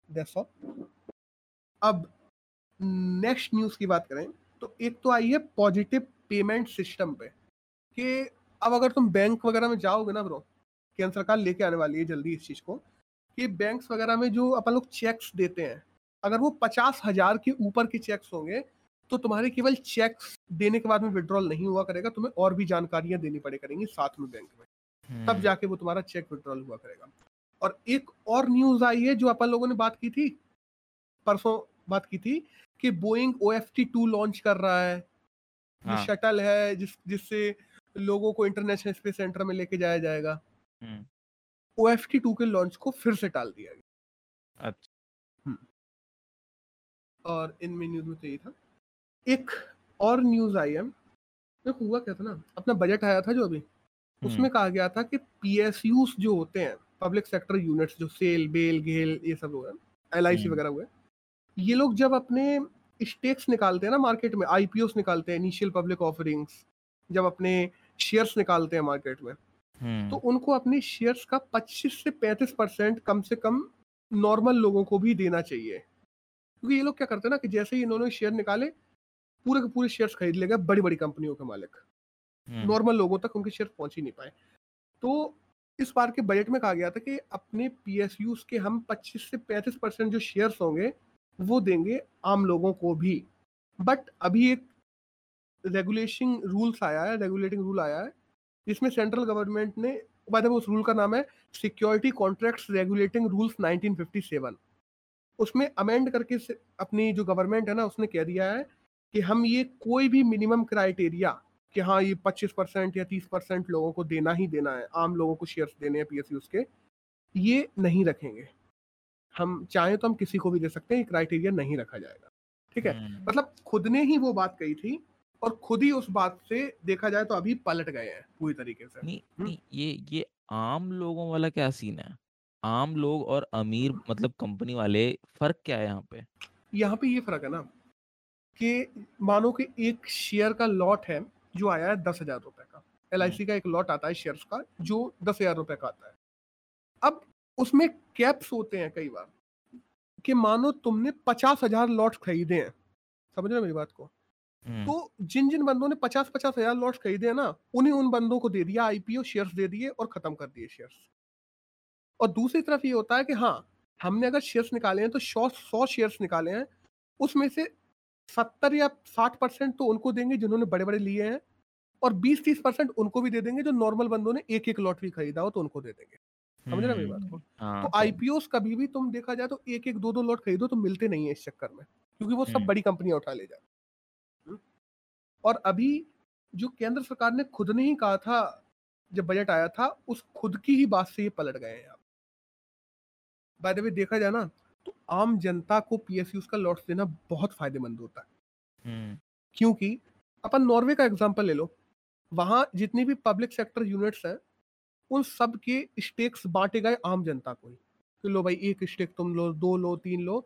दैट्स ऑल अब नेक्स्ट न्यूज़ की बात करें तो एक तो आई है पॉजिटिव पेमेंट सिस्टम पे कि अब अगर तुम बैंक वगैरह में जाओगे ना ब्रो केंद्र सरकार लेके आने वाली है जल्दी इस चीज़ को कि बैंक्स वगैरह में जो अपन लोग चेक्स देते हैं अगर वो पचास हज़ार के ऊपर के चेक्स होंगे तो तुम्हारे केवल चेक देने के बाद में विड्रॉल नहीं हुआ करेगा तुम्हें और भी जानकारियाँ देनी पड़े करेंगी साथ में बैंक में। तब हम्म, जाके वो तुम्हारा चेक विड्रॉल हुआ करेगा। और एक और न्यूज़ आई है जो अपन लोगों ने बात की थी परसों बात की थी कि Boeing O F T two launch कर रहा है। हाँ, शटल है जिस जिससे लोगों को इंटरनेशनल स्पेस सेंटर में लेके जाया जाएगा। हम्म, ओ एफ़ टी टू के लॉन्च को फिर से टाल दिया गया। अच्छा। और इनमें न्यूज़ में तो यही था। एक और न्यूज़ आई है। देखो हुआ क्या था ना? अपना बजट आया था जो अभी। उसमें हम्म, कहा गया था कि पीएसयूस जो होते हैं पब्लिक सेक्टर यूनिट्स जो सेल बेल गेल ये सब हुए एल आई सी वगैरह हुए ये लोग जब अपने स्टेक्स निकालते हैं ना मार्केट में आईपीओस निकालते हैं इनिशियल पब्लिक ऑफरिंग्स जब अपने शेयर्स निकालते हैं मार्केट में तो हम्म, उनको अपने शेयर्स का 25 से 35 परसेंट कम से कम नॉर्मल लोगों को भी देना चाहिए। क्योंकि ये लोग क्या करते हैं ना कि जैसे ही इन्होंने शेयर निकाले पूरे के पूरे शेयर्स खरीद ले गए बड़ी बड़ी कंपनियों के मालिक। नॉर्मल हम्म। लोगों तक उनके शेयर पहुँच ही नहीं पाए। तो इस बार के बजट में कहा गया था कि अपने पी के हम 25 से 35 परसेंट जो शेयर्स होंगे वो देंगे आम लोगों को भी। बट अभी एक रेगुलेशन रूल्स आया है रेगुलेटिंग रूल आया है जिसमें सेंट्रल गवर्नमेंट ने बाद उस रूल का नाम है सिक्योरिटी कॉन्ट्रैक्ट्स रेगुलेटिंग रूल्स 1957 उसमें अमेंड करके अपनी जो गवर्नमेंट है ना उसने कह दिया है कि हम ये कोई भी मिनिमम क्राइटेरिया कि हाँ ये 25 परसेंट या 30 परसेंट लोगों को देना ही देना है आम लोगों को शेयर्स देने हैं पी के ये नहीं रखेंगे। हम चाहें तो हम किसी को भी दे सकते हैं ये क्राइटेरिया नहीं रखा जाएगा। ठीक है? हम्म। मतलब खुद ने ही वो बात कही थी और खुद ही उस बात से देखा जाए तो अभी पलट गए हैं पूरी तरीके से। नहीं हम्म। नहीं ये ये आम लोगों वाला क्या सीन है? आम लोग और अमीर मतलब कंपनी वाले फ़र्क क्या है यहाँ पे? यहाँ पे ये फ़र्क है ना कि मानो कि एक शेयर का लॉट है जो आया है दस हज़ार रुपए का। एल हम्म। का एक लॉट आता है शेयर्स का जो दस हज़ार रुपए का आता है। अब उसमें कैप्स होते हैं कई बार कि मानो तुमने पचास हज़ार लॉट खरीदे हैं। समझ रहे मेरी बात को? हम्म। तो जिन जिन बंदों ने पचास पचास हज़ार लॉट खरीदे हैं ना उन्हें उन बंदों को दे दिया आईपीओ शेयर्स दे दिए और खत्म कर दिए शेयर्स और दूसरी तरफ़ ये होता है कि हाँ हमने अगर शेयर्स निकाले हैं तो सौ सौ शेयर्स निकाले हैं उसमें से सत्तर या साठ परसेंट तो उनको देंगे जिन्होंने बड़े बड़े लिए हैं और बीस तीस परसेंट उनको भी दे देंगे जो नॉर्मल बंदों ने एक एक लॉटरी खरीदा हो तो उनको दे देंगे समझ रहे मेरी बात को हाँ, तो आईपीओ कभी भी तुम देखा जाए तो एक एक दो दो लॉट खरीदो तो मिलते नहीं है इस चक्कर में क्योंकि वो सब हम्म। बड़ी कंपनियाँ उठा ले जाए हम्म। और अभी जो केंद्र सरकार ने खुद ने ही कहा था जब बजट आया था उस खुद की ही बात से ये पलट गए हैं आप बाय द वे देखा जाए ना तो आम जनता को पीएसयू का लॉट्स देना बहुत फ़ायदेमंद होता है हम्म। क्योंकि अपन नॉर्वे का एग्जांपल ले लो वहाँ जितनी भी पब्लिक सेक्टर यूनिट्स हैं उन सब के स्टेक्स बांटे गए आम जनता को ही कि लो भाई एक स्टेक तुम लो दो लो तीन लो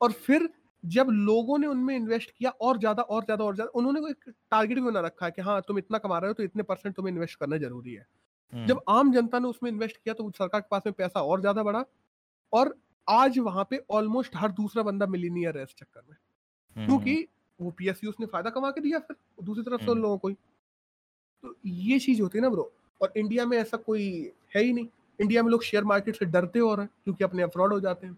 और फिर जब लोगों ने उनमें इन्वेस्ट किया और ज़्यादा और ज़्यादा और ज़्यादा उन्होंने एक टारगेट भी बना रखा है कि हाँ तुम इतना कमा रहे हो तो इतने परसेंट तुम्हें इन्वेस्ट करना ज़रूरी है हम्म। जब आम जनता ने उसमें इन्वेस्ट किया तो सरकार के पास में पैसा और ज़्यादा बढ़ा और आज वहाँ पे ऑलमोस्ट हर दूसरा बंदा मिलीनियर है इस चक्कर में। हम्म, क्योंकि हम्म। वो पी ने फ़ायदा कमा के दिया फिर दूसरी तरफ़ से उन लोगों को तो ये चीज़ होती है ना ब्रो और इंडिया में ऐसा कोई है ही नहीं। इंडिया में लोग शेयर मार्केट से डरते हो रहे हैं क्योंकि अपने फ्रॉड हो जाते हैं।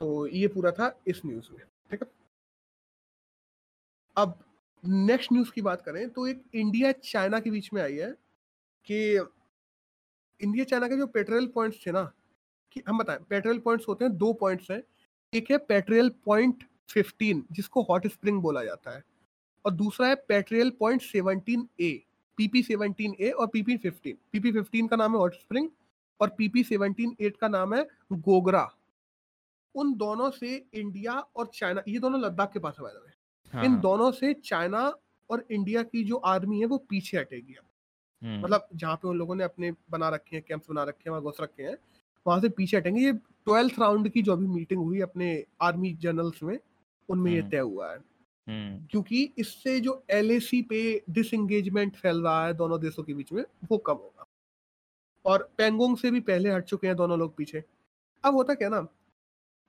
तो ये पूरा था इस न्यूज़ में ठीक है? अब नेक्स्ट न्यूज़ की बात करें तो एक इंडिया चाइना के बीच में आई है कि इंडिया चाइना के जो पेट्रोल पॉइंट्स थे ना कि हम बताएँ पेट्रोल पॉइंट्स होते हैं दो पॉइंट्स हैं एक है पेट्रोल पॉइंट 15 जिसको हॉट स्प्रिंग बोला जाता है और दूसरा है patrol point 17 A PP 17 A और पीपी 15 पीपी 15 का नाम है हॉट स्प्रिंग और पीपी 17 एट का नाम है गोगरा उन दोनों से इंडिया और चाइना ये दोनों लद्दाख के पास है हाँ, इन। दोनों से चाइना और इंडिया की जो आर्मी है वो पीछे हटेगी अब। मतलब जहाँ पे उन लोगों ने अपने बना रखे हैं कैंप्स बना रखे हैं वहाँ घुस रखे हैं वहाँ से पीछे हटेंगे। ये ट्वेल्थ राउंड की जो अभी मीटिंग हुई अपने आर्मी जनरल्स में उनमें ये हम्म। तय हुआ है। हम्म। क्योंकि इससे जो एलएसी पे डिसंगेजमेंट फैल रहा है दोनों देशों के बीच में वो कम होगा। और पेंगोंग से भी पहले हट चुके हैं दोनों लोग पीछे। अब होता क्या ना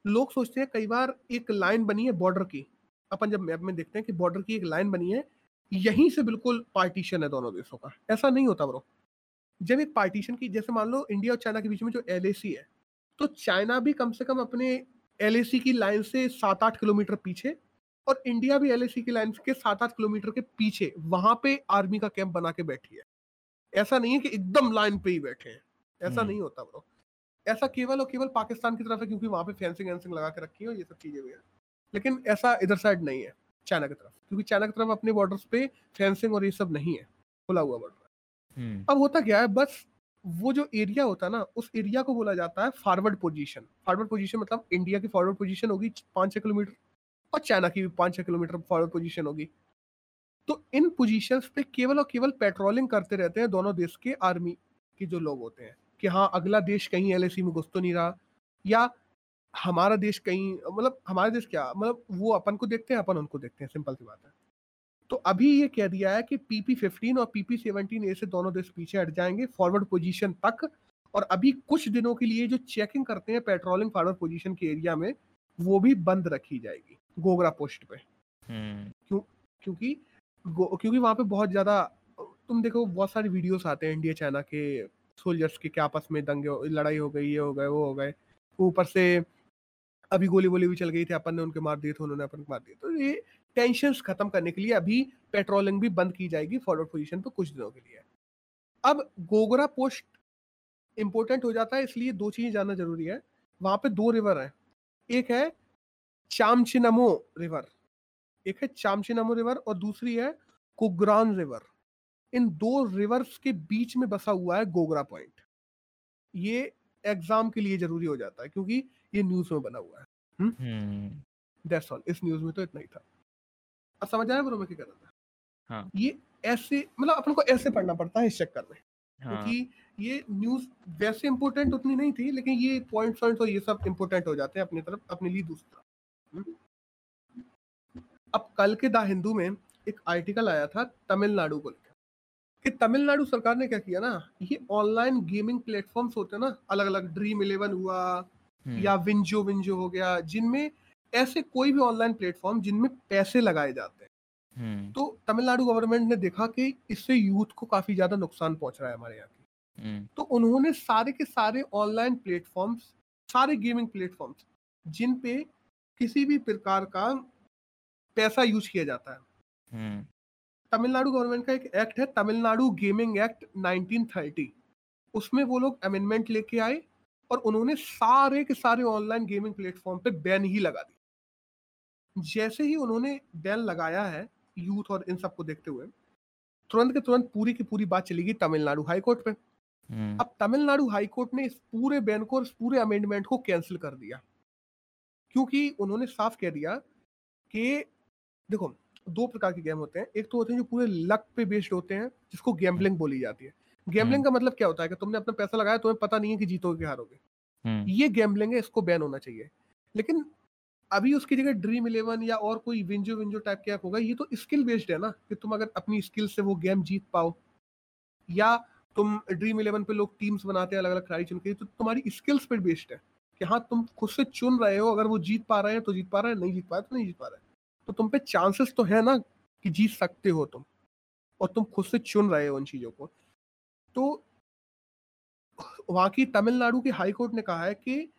लोग सोचते हैं कई बार एक लाइन बनी है बॉर्डर की। अपन जब मैप में देखते हैं कि बॉर्डर की एक लाइन बनी है यहीं से बिल्कुल पार्टीशन है दोनों देशों का। ऐसा नहीं होता ब्रो जब एक पार्टीशन की जैसे मान लो इंडिया और चाइना के बीच में जो एलएसी है तो चाइना भी कम से कम अपने एलएसी की लाइन से सात आठ किलोमीटर पीछे और इंडिया भी एलएसी की लाइन के सात आठ किलोमीटर के पीछे वहाँ पे आर्मी का कैंप बना के बैठी है। ऐसा नहीं है कि एकदम लाइन पे ही बैठे हैं। ऐसा हम्म। नहीं होता ब्रो ऐसा केवल और केवल पाकिस्तान की तरफ़ है क्योंकि वहाँ पे फेंसिंग वेंसिंग लगा के रखी है ये सब चीज़ें भी है। लेकिन ऐसा इधर साइड नहीं है। चाइना की तरफ़। क्योंकि चाइना की तरफ़ अपने बॉर्डर्स पे फेंसिंग और ये सब नहीं है। खुला हुआ बॉर्डर हम्म। अब होता क्या है बस वो जो एरिया होता है ना उस एरिया को बोला जाता है फॉरवर्ड पोजीशन फॉरवर्ड पोजीशन मतलब इंडिया की फॉरवर्ड पोजीशन होगी पाँच छः किलोमीटर और चाइना की भी पाँच छः किलोमीटर फॉरवर्ड पोजीशन होगी। तो इन पोजीशन पे केवल और केवल पेट्रोलिंग करते रहते हैं दोनों देश के आर्मी के जो लोग होते हैं कि हाँ अगला देश कहीं एलएसी में घुस तो नहीं रहा। या हमारा देश कहीं मतलब हमारा देश क्या मतलब वो अपन को देखते हैं अपन उनको देखते हैं सिंपल सी बात है। तो अभी ये कह दिया है कि पीपी फिफ्टीन और पीपी सेवनटीन ए से दोनों देश पीछे हट जाएँगे फॉरवर्ड पोजीशन तक और अभी कुछ दिनों के लिए जो चेकिंग करते हैं पेट्रोलिंग फॉरवर्ड पोजीशन के एरिया में वो भी बंद रखी जाएगी गोगरा पोस्ट पे। हम्म। क्यों क्योंकि क्योंकि वहाँ पे बहुत ज़्यादा तुम देखो बहुत सारे वीडियोस आते हैं इंडिया चाइना के सोल्जर्स के क्या आपस में दंगे लड़ाई हो गई ये हो गए वो हो गए ऊपर से अभी गोली वोली भी चल गई थी, अपन ने उनके मार दिए थे, उन्होंने अपन मार दिए तो ये टेंशन खत्म करने के लिए अभी पेट्रोलिंग भी बंद की जाएगी फॉरवर्ड पोजिशन पर कुछ दिनों के लिए। अब गोगरा पोस्ट इंपॉर्टेंट हो जाता है, इसलिए दो चीज़ें जानना ज़रूरी है। वहाँ पे दो रिवर है। एक है चामचिनमो रिवर एक है चामचिनमो रिवर और दूसरी है कुग्रान रिवर इन दो रिवर्स के बीच में बसा हुआ है गोगरा पॉइंट ये एग्ज़ाम के लिए ज़रूरी हो जाता है क्योंकि ये न्यूज़ में बना हुआ है। दैट्स ऑल इस न्यूज़ में तो इतना ही था। अब समझ आया ब्रो मैं क्या कर रहा था? हाँ. ये ऐसे मतलब अपन को ऐसे पढ़ना पड़ता है इस चक्कर में हाँ. क्योंकि ये न्यूज़ वैसे इंपॉर्टेंट उतनी नहीं थी लेकिन ये पॉइंट पॉइंट और ये सब इंपॉर्टेंट हो जाते हैं अपनी तरफ़ अपने लिए दूसरा। हम्म। अब कल के द हिंदू में एक आर्टिकल आया था तमिलनाडु को कि तमिलनाडु सरकार ने क्या किया ना ये ऑनलाइन गेमिंग प्लेटफॉर्म्स होते हैं ना अलग अलग ड्रीम इलेवन हुआ हम्म। या विंजो विंजो हो गया जिनमें ऐसे कोई भी ऑनलाइन प्लेटफॉर्म जिनमें पैसे लगाए जाते हैं हम्म। तो तमिलनाडु गवर्नमेंट ने देखा कि इससे यूथ को काफ़ी ज़्यादा नुकसान पहुँच रहा है हमारे यहाँ की हम्म। तो उन्होंने सारे के सारे ऑनलाइन प्लेटफॉर्म्स सारे गेमिंग प्लेटफॉर्म्स जिन पे किसी भी प्रकार का पैसा यूज़ किया जाता है तमिलनाडु गवर्नमेंट का एक एक्ट है तमिलनाडु गेमिंग एक्ट 1930 उसमें वो लोग अमेंडमेंट लेके आए और उन्होंने सारे के सारे ऑनलाइन गेमिंग प्लेटफॉर्म पे बैन ही लगा दी जैसे ही उन्होंने बैन लगाया है यूथ और इन सबको देखते हुए तुरंत के तुरंत पूरी की पूरी बात चली गई तमिलनाडु हाईकोर्ट पे हम्म। अब तमिलनाडु हाईकोर्ट ने इस पूरे बैन को और इस पूरे अमेंडमेंट को कैंसिल कर दिया। क्योंकि उन्होंने साफ़ कह दिया कि देखो दो प्रकार के गेम होते हैं। एक तो होते हैं जो पूरे लक पे बेस्ड होते हैं जिसको गैम्बलिंग बोली जाती है। गेम्बलिंग हम्म। का मतलब क्या होता है? कि तुमने अपना पैसा लगाया तुम्हें पता नहीं है कि जीतोगे कि हारोगे। हम्म। ये गैम्बलिंग है इसको बैन होना चाहिए। लेकिन अभी उसकी जगह ड्रीम इलेवन या और कोई विंजो विंजो टाइप के ऐप होगा ये तो स्किल बेस्ड है ना कि तुम अगर अपनी स्किल से वो गेम जीत पाओ। या तुम ड्रीम इलेवन पे लोग टीम्स बनाते हैं अलग अलग खिलाड़ी चुन के तो तुम्हारी स्किल्स पे बेस्ड है। कि हाँ तुम खुद से चुन रहे हो अगर वो जीत पा रहे हैं तो जीत पा रहे हैं नहीं जीत पा रहे तो नहीं जीत पा रहे तो तुम पे चांसेस तो है ना कि जीत सकते हो तुम। और तुम खुद से चुन रहे हो उन चीज़ों को। तो वहाँ की तमिलनाडु की हाई कोर्ट ने कहा है कि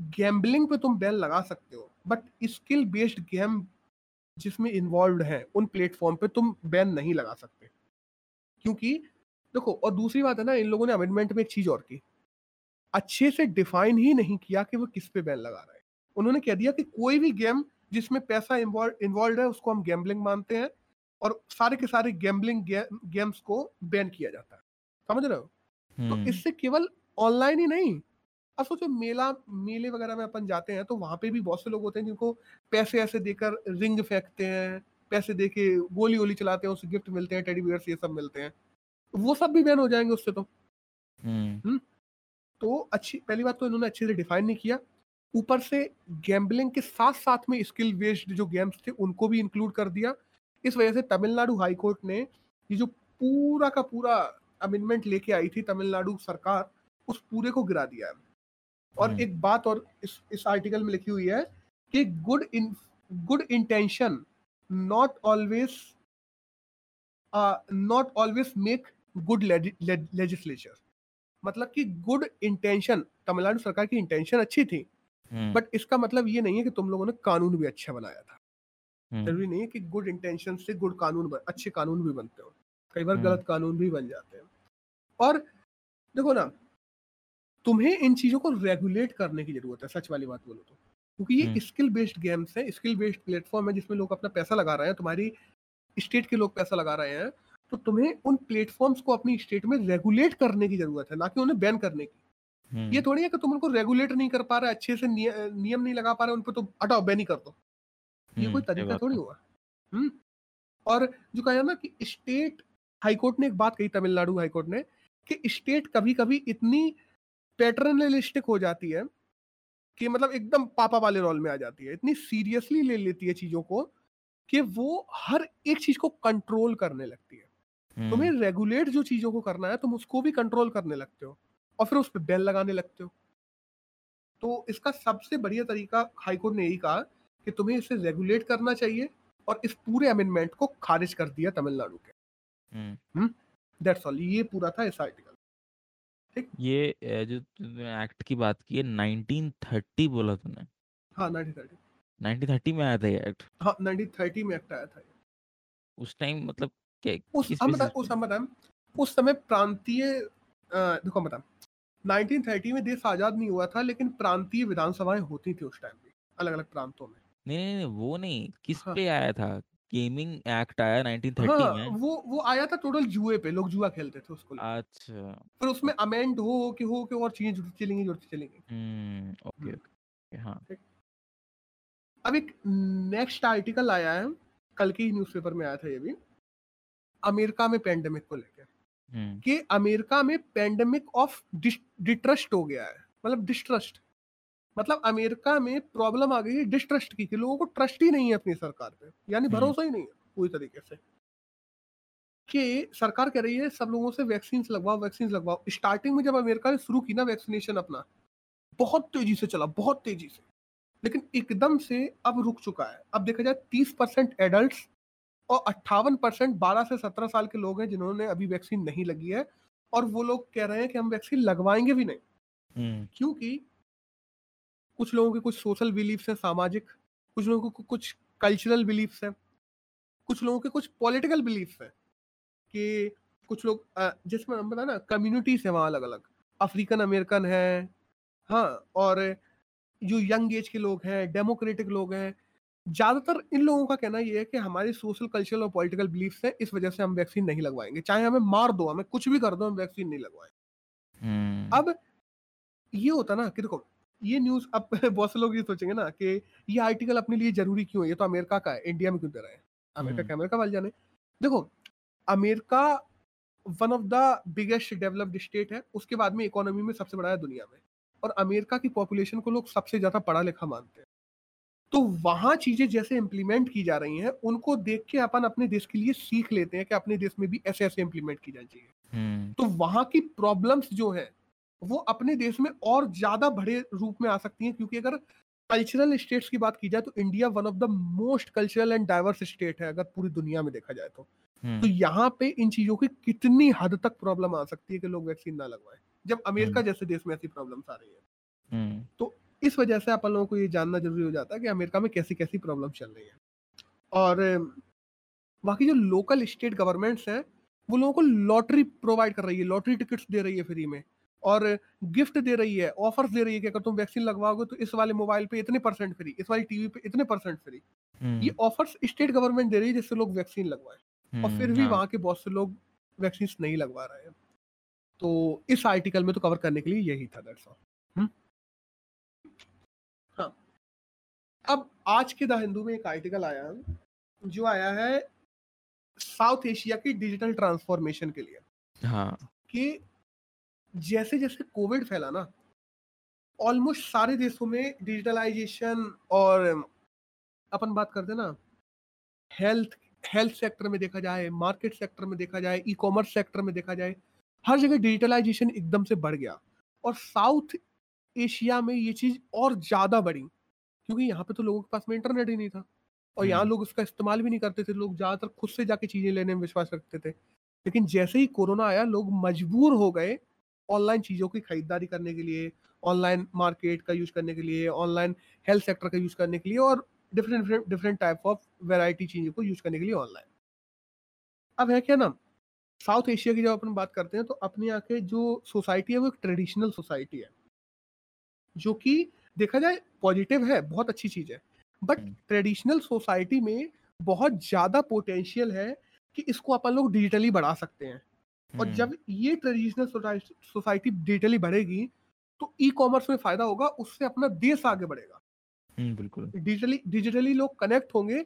गैम्बलिंग पे तुम बैन लगा सकते हो बट स्किल बेस्ड गेम जिसमें इन्वॉल्व है, उन प्लेटफॉर्म पे तुम बैन नहीं लगा सकते। क्योंकि देखो, और दूसरी बात है ना, इन लोगों ने अमेंडमेंट में एक चीज़ और की। अच्छे से डिफाइन ही नहीं किया कि वो किस पे बैन लगा रहे है। उन्होंने कह दिया कि कोई भी गेम जिसमें पैसा इन्वॉल्व है उसको हम गैम्बलिंग मानते हैं और सारे के सारे गैम्बलिंग गेम्स को बैन किया जाता है। समझ रहे हो? तो हम्म। इससे केवल ऑनलाइन ही नहीं अब सोचो मेला मेले वगैरह में अपन जाते हैं तो वहाँ पे भी बहुत से लोग होते हैं जिनको पैसे ऐसे देकर रिंग फेंकते हैं पैसे दे के गोली वोली चलाते हैं उससे गिफ्ट मिलते हैं टेडी बियर ये सब मिलते हैं। वो सब भी बैन हो जाएँगे उससे तो। हम्म? तो अच्छी पहली बात तो इन्होंने अच्छे से डिफाइन नहीं किया। ऊपर से गैम्बलिंग के साथ साथ में स्किल बेस्ड जो गेम्स थे उनको भी इंक्लूड कर दिया। इस वजह से तमिलनाडु हाई कोर्ट ने ये जो पूरा का पूरा अमेंडमेंट लेके आई थी तमिलनाडु सरकार उस पूरे को गिरा दिया है। और हम्म। एक बात और इस इस आर्टिकल में लिखी हुई है कि good in good intention not always not always make good legislature मतलब कि गुड इंटेंशन तमिलनाडु सरकार की इंटेंशन अच्छी थी बट हम्म। इसका मतलब ये नहीं है कि तुम लोगों ने कानून भी अच्छा बनाया था हम्म। ज़रूरी नहीं है कि गुड इंटेंशन से गुड कानून बन, अच्छे कानून भी बनते हो कई बार गलत कानून भी बन जाते हैं और देखो ना तुम्हें इन चीज़ों को रेगुलेट करने की ज़रूरत है सच वाली बात बोलो तो क्योंकि ये स्किल बेस्ड गेम्स है स्किल बेस्ड प्लेटफॉर्म है जिसमें लोग अपना पैसा लगा रहे हैं तुम्हारी स्टेट के लोग पैसा लगा रहे हैं तो तुम्हें उन प्लेटफॉर्म्स को अपनी स्टेट में रेगुलेट करने की ज़रूरत है ना कि उन्हें बैन करने की हम्म। ये थोड़ी है कि तुम उनको रेगुलेट नहीं कर पा रहे अच्छे से नियम नहीं लगा पा रहे उन पर तो हटाओ बैन ही कर दो। ये कोई हम्म, तरीका थोड़ी हुआ। हम्म और जो कहा ना कि स्टेट हाईकोर्ट ने एक बात कही तमिलनाडु हाईकोर्ट ने कि स्टेट कभी कभी इतनी पैटर्नलिस्टिक हो जाती है कि मतलब एकदम पापा वाले रोल में आ जाती है। इतनी सीरियसली ले लेती है चीज़ों को कि वो हर एक चीज़ को कंट्रोल करने लगती है। तुम्हें रेगुलेट हम्म। जो चीज़ों को करना है तुम उसको भी कंट्रोल करने लगते हो। और फिर उस पर बैल लगाने लगते हो। तो इसका सबसे बढ़िया तरीका हाईकोर्ट ने यही कहा कि तुम्हें इसे रेगुलेट करना चाहिए और इस पूरे अमेंडमेंट को खारिज कर दिया तमिलनाडु के। That's hmm? ऑल ये पूरा था इस आर्टिकल ठीक? ये जो एक्ट की बात की है 1930 बोला तूने। हाँ 1930 1930 में आया था ये एक्ट हाँ 1930 में एक्ट आया था। उस टाइम मतलब क्या उस किस हम बता उस पे? हम बताएँ उस समय प्रांतीय देखो बताएँ। 1930 में देश आज़ाद नहीं हुआ था लेकिन प्रांतीय विधानसभाएँ होती थी उस टाइम पे अलग अलग प्रांतों में। नहीं नहीं नहीं वो नहीं किस हाँ। पे आया था? गेमिंग एक्ट आया 1930 हाँ में? वो वो आया था टोटल जुए पे लोग जुआ खेलते थे उसको अच्छा। फिर उसमें अमेंड हो कि हो कि और चीज़ें जुड़ती चलेंगी जुड़ती चलेंगी। हम्म ओके हम्म। ओके हाँ। अब एक नेक्स्ट आर्टिकल आया है कल के ही न्यूज़पेपर में आया था ये भी अमेरिका में पेंडेमिक को लेकर कि अमेरिका में पेंडेमिक ऑफ़ डिट्रस्ट हो गया है। मतलब डिस्ट्रस्ट मतलब अमेरिका में प्रॉब्लम आ गई है डिस्ट्रस्ट की कि लोगों को ट्रस्ट ही नहीं है अपनी सरकार पे। यानी हम्म। भरोसा ही नहीं है पूरी तरीके से। कि सरकार कह रही है सब लोगों से वैक्सीन लगवाओ वैक्सीन लगवाओ। स्टार्टिंग में जब अमेरिका ने शुरू की ना वैक्सीनेशन अपना बहुत तेज़ी से चला बहुत तेज़ी से। लेकिन एकदम से अब रुक चुका है। अब देखा जाए तीस परसेंट एडल्ट और अट्ठावन परसेंट बारह से सत्रह साल के लोग हैं जिन्होंने अभी वैक्सीन नहीं लगी है और वो लोग कह रहे हैं कि हम वैक्सीन लगवाएँगे भी नहीं। हम्म। क्योंकि कुछ लोगों के कुछ सोशल बिलीफ्स हैं सामाजिक कुछ लोगों के कुछ कल्चरल बिलीफ्स हैं कुछ लोगों के कुछ पॉलिटिकल बिलीफ्स हैं कि कुछ लोग जिसमें हम बता ना कम्युनिटीज है वहाँ अलग अलग अफ्रीकन अमेरिकन है हाँ और जो यंग एज के लोग हैं डेमोक्रेटिक लोग हैं ज़्यादातर इन लोगों का कहना यह है कि हमारी सोशल कल्चरल और पॉलिटिकल बिलीफ हैं इस वजह से हम वैक्सीन नहीं लगवाएँगे। चाहे हमें मार दो हमें कुछ भी कर दो हम वैक्सीन नहीं लगवाएँगे। हम्म। अब ये होता ना कि देखो ये न्यूज़ अब बहुत से लोग ये सोचेंगे ना कि ये आर्टिकल अपने लिए ज़रूरी क्यों है? ये तो अमेरिका का है इंडिया में क्यों दे रहे हैं? अमेरिका हम्म। के अमेरिका वाले जाने। देखो America one of the biggest developed state है उसके बाद में इकोनॉमी में सबसे बड़ा है दुनिया में। और अमेरिका की पॉपुलेशन को लोग सबसे ज़्यादा पढ़ा लिखा मानते हैं। तो वहाँ चीज़ें जैसे इम्प्लीमेंट की जा रही हैं उनको देख के अपन अपने देश के लिए सीख लेते हैं कि अपने देश में भी ऐसे ऐसे इम्प्लीमेंट की जानी चाहिए। हम्म। तो वहाँ की प्रॉब्लम्स जो है वो अपने देश में और ज़्यादा बड़े रूप में आ सकती हैं क्योंकि अगर कल्चरल स्टेट्स की बात की जाए तो India one of the most cultural and diverse state है अगर पूरी दुनिया में देखा जाए तो। तो हम्म यहाँ पे इन चीज़ों की कितनी हद तक प्रॉब्लम आ सकती है कि लोग वैक्सीन ना लगवाएँ जब अमेरिका हम्म। जैसे देश में ऐसी प्रॉब्लम्स आ रही है। तो इस वजह से अपन लोगों को ये जानना ज़रूरी हो जाता है कि अमेरिका में कैसी कैसी प्रॉब्लम चल रही है। और बाकी जो लोकल स्टेट गवर्नमेंट्स हैं वो लोगों को लॉटरी प्रोवाइड कर रही है लॉटरी टिकट्स दे रही है फ्री में और गिफ्ट दे रही है ऑफर्स दे रही है कि अगर तुम वैक्सीन लगवाओगे तो इस वाले मोबाइल पे इतने परसेंट फ्री इस वाली टीवी पे इतने परसेंट फ्री। ये हम्म। ऑफर्स स्टेट गवर्नमेंट दे रही है जिससे लोग वैक्सीन लगवाए और फिर हम्म, भी हाँ। वहाँ के बहुत से लोग वैक्सीन नहीं लगवा रहे हैं। तो इस आर्टिकल में तो कवर करने के लिए यही था दैट्स ऑल अब आज के द हिंदू में एक आर्टिकल आया है जो आया है साउथ एशिया की डिजिटल ट्रांसफॉर्मेशन के लिए। हाँ। कि जैसे जैसे कोविड फैला ना ऑलमोस्ट सारे देशों में डिजिटलाइजेशन और अपन बात करते ना हेल्थ हेल्थ सेक्टर में देखा जाए मार्केट सेक्टर में देखा जाए ई कॉमर्स सेक्टर में देखा जाए हर जगह डिजिटलाइजेशन एकदम से बढ़ गया। और साउथ एशिया में ये चीज़ और ज़्यादा बढ़ी। क्योंकि यहाँ पे तो लोगों के पास में इंटरनेट ही नहीं था। और यहाँ हम्म। लोग उसका इस्तेमाल भी नहीं करते थे लोग ज़्यादातर खुद से जाके चीज़ें लेने में विश्वास रखते थे। लेकिन जैसे ही कोरोना आया लोग मजबूर हो गए ऑनलाइन चीज़ों की खरीदारी करने के लिए ऑनलाइन मार्केट का यूज़ करने के लिए ऑनलाइन हेल्थ सेक्टर का यूज़ करने के लिए और different different different type of variety चीज़ों को यूज़ करने के लिए ऑनलाइन अब है क्या ना साउथ एशिया की जब अपन बात करते हैं तो अपने यहाँ के जो सोसाइटी है वो एक ट्रेडिशनल सोसाइटी है। जो कि देखा जाए पॉजिटिव है बहुत अच्छी चीज़ है। बट। ट्रेडिशनल सोसाइटी में बहुत ज़्यादा पोटेंशियल है कि इसको अपन लोग डिजिटली बढ़ा सकते हैं। और हम्म, जब ये ट्रेडिशनल सोसाइटी डिजिटली बढ़ेगी तो ई कॉमर्स में फ़ायदा होगा उससे अपना देश आगे बढ़ेगा। हम्म बिल्कुल। डिजिटली डिजिटली लोग कनेक्ट होंगे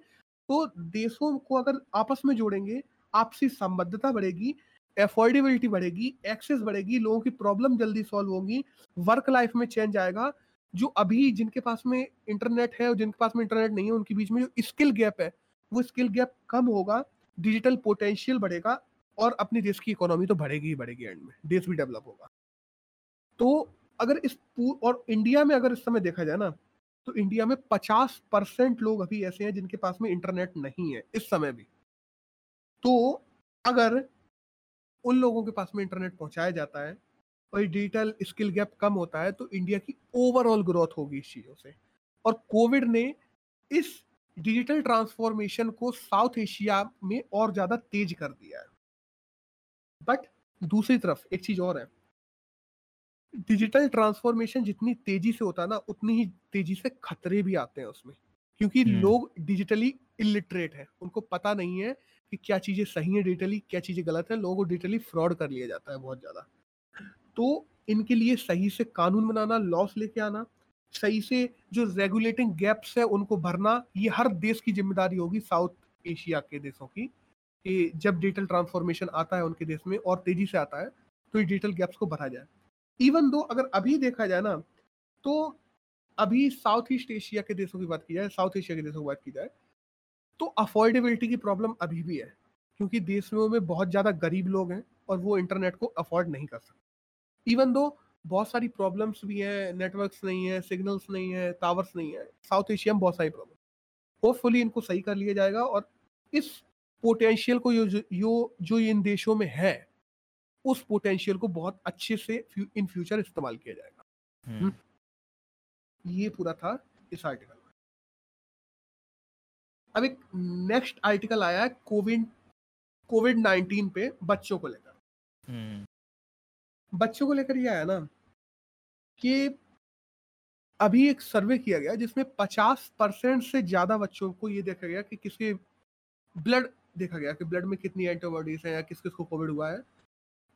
तो देशों को अगर आपस में जोड़ेंगे आपसी संबद्धता बढ़ेगी एफोर्डेबिलिटी बढ़ेगी एक्सेस बढ़ेगी लोगों की प्रॉब्लम जल्दी सॉल्व होगी वर्क लाइफ में चेंज आएगा जो अभी जिनके पास में इंटरनेट है और जिनके पास में इंटरनेट नहीं है, उनके बीच में जो स्किल गैप है, वो स्किल गैप कम होगा डिजिटल पोटेंशियल बढ़ेगा और अपने देश की इकोनॉमी तो बढ़ेगी ही बढ़ेगी एंड में, देश भी डेवलप होगा। तो अगर इस और इंडिया में अगर इस समय देखा जाए ना तो इंडिया में 50 परसेंट लोग अभी ऐसे हैं जिनके पास में इंटरनेट नहीं है, इस समय भी। तो अगर उन लोगों के पास में इंटरनेट पहुँचाया जाता है और डिजिटल स्किल गैप कम होता है तो इंडिया की ओवरऑल ग्रोथ होगी इस चीज़ों से। और कोविड ने इस डिजिटल ट्रांसफॉर्मेशन को साउथ एशिया में और ज़्यादा तेज कर दिया है। बट दूसरी तरफ़ एक चीज़ और है। डिजिटल ट्रांसफॉर्मेशन जितनी तेज़ी से होता है ना उतनी ही तेज़ी से खतरे भी आते हैं उसमें। क्योंकि लोग डिजिटली इलिटरेट है। उनको पता नहीं है कि क्या चीज़ें सही है डिजिटली क्या चीज़ें गलत है। लोगों को डिजिटली फ्रॉड कर लिया जाता है बहुत ज़्यादा। तो इनके लिए सही से कानून बनाना लॉस लेके आना, सही से जो रेगुलेटिंग गैप्स है उनको भरना, ये हर देश की ज़िम्मेदारी होगी साउथ एशिया के देशों की कि जब डिजिटल ट्रांसफॉर्मेशन आता है उनके देश में और तेज़ी से आता है तो ये डिजिटल गैप्स को भरा जाए। इवन दो अगर अभी देखा जाए ना तो अभी साउथ ईस्ट एशिया के देशों की बात की जाए साउथ एशिया के देशों की बात की जाए तो अफोर्डेबिलिटी की प्रॉब्लम अभी भी है, क्योंकि देशों में बहुत ज़्यादा गरीब लोग हैं और वो इंटरनेट को अफोर्ड नहीं कर सकते। इवन दो बहुत सारी प्रॉब्लम्स भी हैं नेटवर्क्स नहीं है सिग्नल्स नहीं है टावर्स नहीं है साउथ एशिया में बहुत सारी प्रॉब्लम होपफुली इनको सही कर लिया जाएगा और इस पोटेंशियल को यो, यो जो इन देशों में है उस पोटेंशियल को बहुत अच्छे से इन फ्यूचर इस्तेमाल किया जाएगा हम्म। हम्म। ये पूरा था इस आर्टिकल में अब एक नेक्स्ट आर्टिकल आया है कोविड कोविड नाइनटीन पे बच्चों को लेकर हम्म। बच्चों को लेकर ये आया ना कि अभी एक सर्वे किया गया जिसमें 50 परसेंट से ज़्यादा बच्चों को ये देखा गया कि किसके ब्लड देखा गया कि ब्लड में कितनी एंटीबॉडीज है या किस किस को कोविड हुआ है।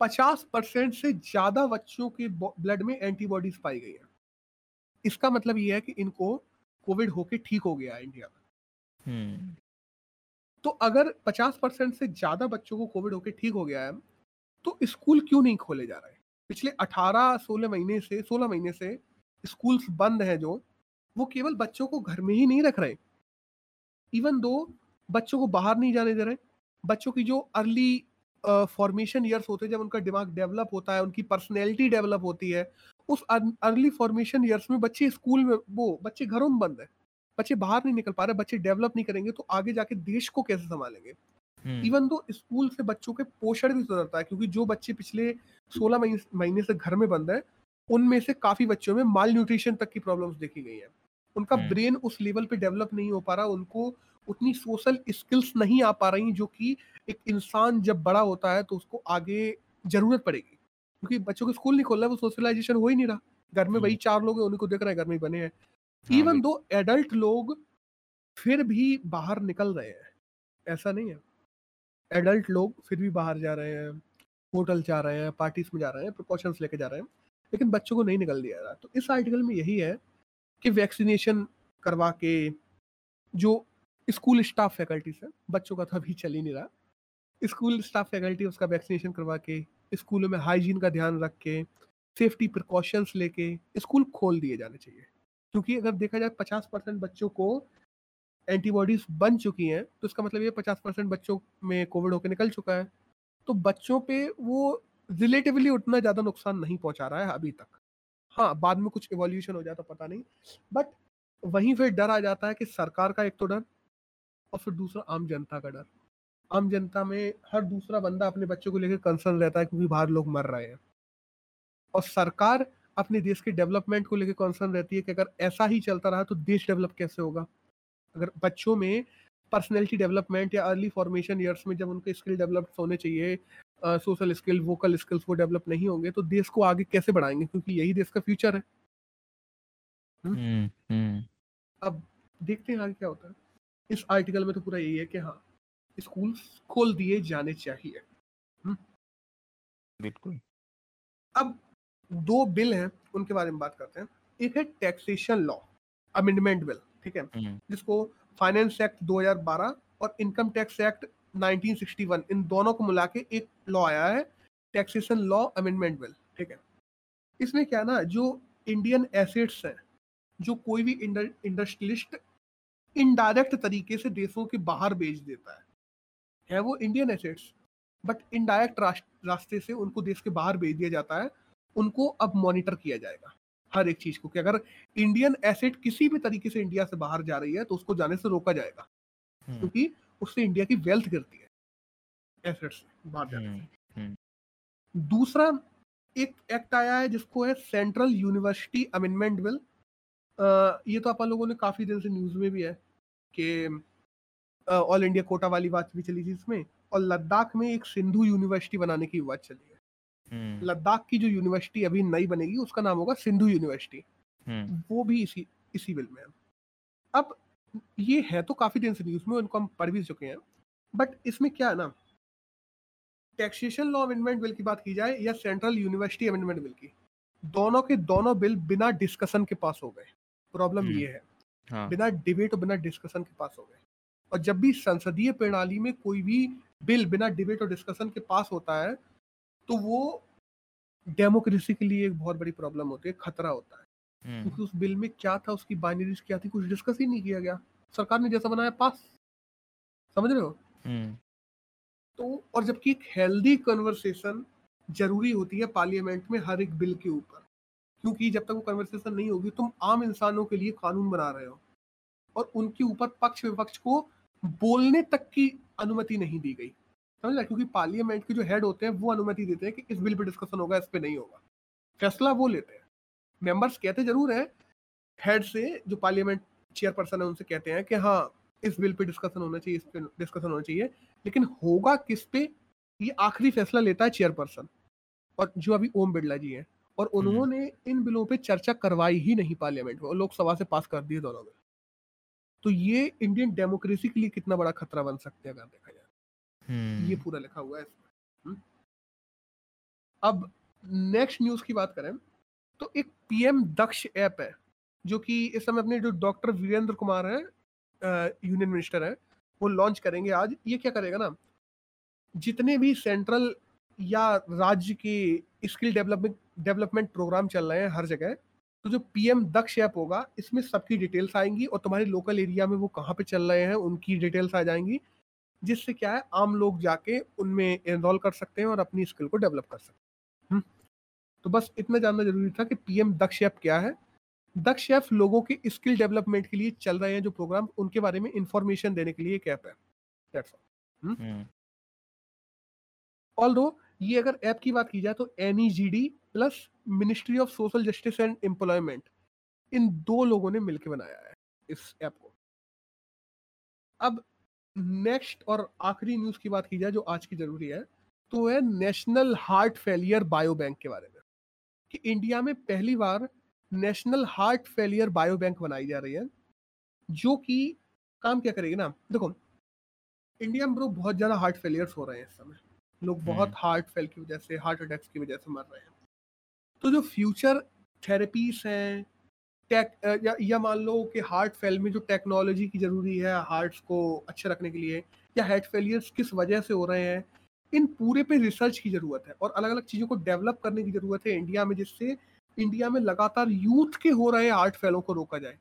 पचास परसेंट से ज़्यादा बच्चों के ब्लड में एंटीबॉडीज पाई गई है। इसका मतलब ये है कि इनको कोविड होके ठीक हो गया इंडिया में। हम्म। तो अगर 50 परसेंट से ज़्यादा बच्चों को कोविड होके ठीक हो गया है तो स्कूल क्यों नहीं खोले जा रहे? पिछले 18 16 महीने से 16 महीने से स्कूल्स बंद है जो वो केवल बच्चों को घर में ही नहीं रख रहे। इवन दो बच्चों को बाहर नहीं जाने दे रहे बच्चों की जो अर्ली फॉर्मेशन uh, ईयर्स होते हैं जब उनका दिमाग डेवलप होता है उनकी पर्सनैलिटी डेवलप होती है उस अर्ली फॉर्मेशन ईयर्स में बच्चे स्कूल में वो बच्चे घरों में बंद है। बच्चे बाहर नहीं निकल पा रहे बच्चे डेवलप नहीं करेंगे तो आगे जाके देश को कैसे संभालेंगे? इवन। तो स्कूल से बच्चों के पोषण भी सुधरता है क्योंकि जो बच्चे पिछले 16 महीने से घर में बंद है उनमें से काफ़ी बच्चों में माल न्यूट्रिशन तक की प्रॉब्लम्स देखी गई है उनका ब्रेन हम्म। उस लेवल पे डेवलप नहीं हो पा रहा उनको उतनी सोशल स्किल्स नहीं आ पा रही जो कि एक इंसान जब बड़ा होता है तो उसको आगे ज़रूरत पड़ेगी क्योंकि बच्चों को स्कूल नहीं खोल रहा है वो सोशलाइजेशन हो ही नहीं रहा घर में वही हम्म। चार लोग हैं उन्हीं को देख रहे हैं घर में बने हैं इवन दो एडल्ट लोग फिर भी बाहर निकल रहे हैं ऐसा नहीं है एडल्ट लोग फिर भी बाहर जा रहे हैं, होटल जा रहे हैं, पार्टीज़ में जा रहे हैं प्रिकॉशंस लेके जा रहे हैं, लेकिन बच्चों को नहीं निकल दिया जा रहा। तो इस आर्टिकल में यही है कि वैक्सीनेशन करवा के जो स्कूल स्टाफ फैकल्टी से बच्चों का तो अभी चल ही नहीं रहा। स्कूल स्टाफ फैकल्टी उसका वैक्सीनेशन करवा के स्कूलों में हाइजीन का ध्यान रख के सेफ्टी प्रिकॉशंस लेके स्कूल खोल दिए जाने चाहिए। क्योंकि अगर देखा जाए, पचास परसेंट बच्चों को एंटीबॉडीज बन चुकी हैं तो इसका मतलब ये पचास परसेंट बच्चों में कोविड होकर निकल चुका है तो बच्चों पे वो रिलेटिवली उतना ज़्यादा नुकसान नहीं पहुँचा रहा है अभी तक। हाँ बाद में कुछ इवोल्यूशन हो जाता पता नहीं बट वहीं फिर डर आ जाता है कि सरकार का एक तो डर और फिर दूसरा आम जनता का डर। आम जनता में हर दूसरा बंदा अपने बच्चों को लेकर कंसर्न रहता है क्योंकि बाहर लोग मर रहे हैं। और सरकार अपने देश के डेवलपमेंट को लेकर कंसर्न रहती है कि अगर ऐसा ही चलता रहा तो देश डेवलप कैसे होगा? अगर बच्चों में पर्सनैलिटी डेवलपमेंट या अर्ली फॉर्मेशन ईयर्स में जब उनके स्किल डेवलप होने चाहिए सोशल स्किल वोकल स्किल्स वो डेवलप नहीं होंगे तो देश को आगे कैसे बढ़ाएँगे? क्योंकि यही देश का फ्यूचर है। हुँ? हुँ, हुँ. अब देखते हैं आगे क्या होता है। इस आर्टिकल में तो पूरा यही है कि हाँ स्कूल खोल दिए जाने चाहिए। हम्म। बिल्कुल। अब दो बिल हैं उनके बारे में बात करते हैं। एक है टैक्सेशन लॉ अमेंडमेंट बिल ठीक है? हम्म। जिसको फाइनेंस एक्ट 2012 और इनकम टैक्स एक्ट 1961 इन दोनों को मिला के एक लॉ आया है टैक्सेशन लॉ अमेंडमेंट बिल ठीक है? इसमें क्या ना जो इंडियन एसेट्स हैं जो कोई भी इंडस्ट्रियलिस्ट इनडायरेक्ट तरीके से देशों के बाहर बेच देता है है वो इंडियन एसेट्स बट इनडायरेक्ट रास्ते से उनको देश के बाहर भेज दिया जाता है उनको अब मॉनिटर किया जाएगा। हर एक चीज़ को कि अगर इंडियन एसेट किसी भी तरीके से इंडिया से बाहर जा रही है तो उसको जाने से रोका जाएगा। हम्म, क्योंकि उससे इंडिया की वेल्थ गिरती है एसेट्स बाहर जाने हम्म, हम्म, से दूसरा एक एक्ट आया है जिसको है सेंट्रल यूनिवर्सिटी अमेंडमेंट बिल ये तो अपन लोगों ने काफ़ी दिन से न्यूज़ में भी है कि ऑल इंडिया कोटा वाली बात भी चली थी इसमें और लद्दाख में एक सिंधु यूनिवर्सिटी बनाने की बात चली है। हम्म, लद्दाख की जो यूनिवर्सिटी अभी नई बनेगी उसका नाम होगा सिंधु यूनिवर्सिटी हम्म, वो भी इसी इसी बिल में है। अब ये है तो काफ़ी दिन से न्यूज़ में उनको हम पढ़ भी चुके हैं। बट इसमें क्या है ना टैक्सेशन लॉ अमेंडमेंट बिल की बात की जाए या सेंट्रल यूनिवर्सिटी अमेंडमेंट बिल की दोनों के दोनों बिल बिना डिस्कशन के पास हो गए। प्रॉब्लम हम्म, ये है। हाँ। बिना डिबेट और बिना डिस्कशन के पास हो गए। और जब भी संसदीय प्रणाली में कोई भी बिल बिना डिबेट और डिस्कशन के पास होता है तो वो डेमोक्रेसी के लिए एक बहुत बड़ी प्रॉब्लम होती है खतरा होता है। हम्म, क्योंकि उस बिल में क्या था उसकी बाइनरीज क्या थी कुछ डिस्कस ही नहीं किया गया। सरकार ने जैसा बनाया पास। समझ रहे हो? हम्म, तो और जबकि एक हेल्दी कन्वर्सेशन ज़रूरी होती है पार्लियामेंट में हर एक बिल के ऊपर। क्योंकि जब तक वो कन्वर्सेशन नहीं होगी तुम आम इंसानों के लिए कानून बना रहे हो। और उनके ऊपर पक्ष विपक्ष को बोलने तक की अनुमति नहीं दी गई। समझ क्योंकि पार्लियामेंट के जो हेड होते हैं वो अनुमति देते हैं कि इस बिल पे डिस्कशन होगा इस पे नहीं होगा। फैसला वो लेते हैं। मेंबर्स कहते ज़रूर है हेड से जो पार्लियामेंट चेयरपर्सन है उनसे कहते हैं कि हाँ इस बिल पे डिस्कशन होना चाहिए इस पे डिस्कशन होना चाहिए लेकिन होगा किस पे? ये आखिरी फैसला लेता है चेयरपर्सन और जो अभी ओम बिरला जी हैं और उन्होंने इन बिलों पे चर्चा करवाई ही नहीं पार्लियामेंट में और लोकसभा से पास कर दिए दोनों बिल तो ये इंडियन डेमोक्रेसी के लिए कितना बड़ा खतरा बन सकते हैं अगर देखा ये हम्म, पूरा लिखा हुआ है हम्म? अब नेक्स्ट न्यूज़ की बात करें तो एक पीएम दक्ष ऐप है जो कि इस समय अपने जो डॉक्टर वीरेंद्र कुमार है यूनियन मिनिस्टर है वो लॉन्च करेंगे आज। ये क्या करेगा ना जितने भी सेंट्रल या राज्य के स्किल डेवलपमेंट डेवलपमेंट प्रोग्राम चल रहे हैं हर जगह तो जो पीएम दक्ष ऐप होगा इसमें सबकी डिटेल्स आएँगी और तुम्हारे लोकल एरिया में वो कहाँ पे चल रहे हैं उनकी डिटेल्स आ जाएँगी। जिससे क्या है आम लोग जाके उनमें एनरोल कर सकते हैं और अपनी स्किल को डेवलप कर सकते हैं। हम्म? तो बस इतना जानना ज़रूरी था कि पीएम दक्ष ऐप क्या है। दक्ष ऐप लोगों के स्किल डेवलपमेंट के लिए चल रहे हैं जो प्रोग्राम उनके बारे में इंफॉर्मेशन देने के लिए एक ऐप है। That's all. हम्म, ऑल ये अगर ऐप की बात की जाए तो N plus ministry of social justice and employment इन दो लोगों ने मिलकर बनाया है इस ऐप को। अब नेक्स्ट और आखिरी न्यूज़ की बात की जाए जो आज की ज़रूरी है तो है national heart failure bio bank के बारे में। कि इंडिया में पहली बार national heart failure bio bank बनाई जा रही है जो कि काम क्या करेगी ना? देखो इंडिया में ब्रो बहुत ज़्यादा हार्ट फेलियर्स हो रहे हैं इस समय। लोग बहुत हम्म, हार्ट फेल की वजह से हार्ट अटैक्स की वजह से मर रहे हैं। तो जो फ्यूचर थेरेपीज हैं टेक अ, या, या मान लो कि हार्ट फेल में जो टेक्नोलॉजी की ज़रूरी है हार्ट्स को अच्छे रखने के लिए या हार्ट फेलियर्स किस वजह से हो रहे हैं इन पूरे पे रिसर्च की ज़रूरत है। और अलग अलग चीज़ों को डेवलप करने की ज़रूरत है इंडिया में जिससे इंडिया में लगातार यूथ के हो रहे हार्ट फेलों को रोका जाए।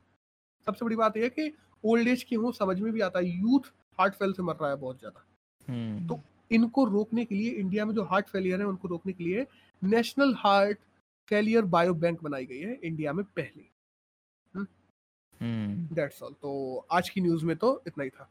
सबसे बड़ी बात यह है कि ओल्ड एज के हो समझ में भी आता है यूथ हार्ट फेल से मर रहा है बहुत ज़्यादा। हम्म, तो इनको रोकने के लिए इंडिया में जो हार्ट फेलियर है उनको रोकने के लिए national heart failure bio bank बनाई गई है इंडिया में पहली। दैट्स ऑल तो आज की न्यूज़ में तो इतना ही था।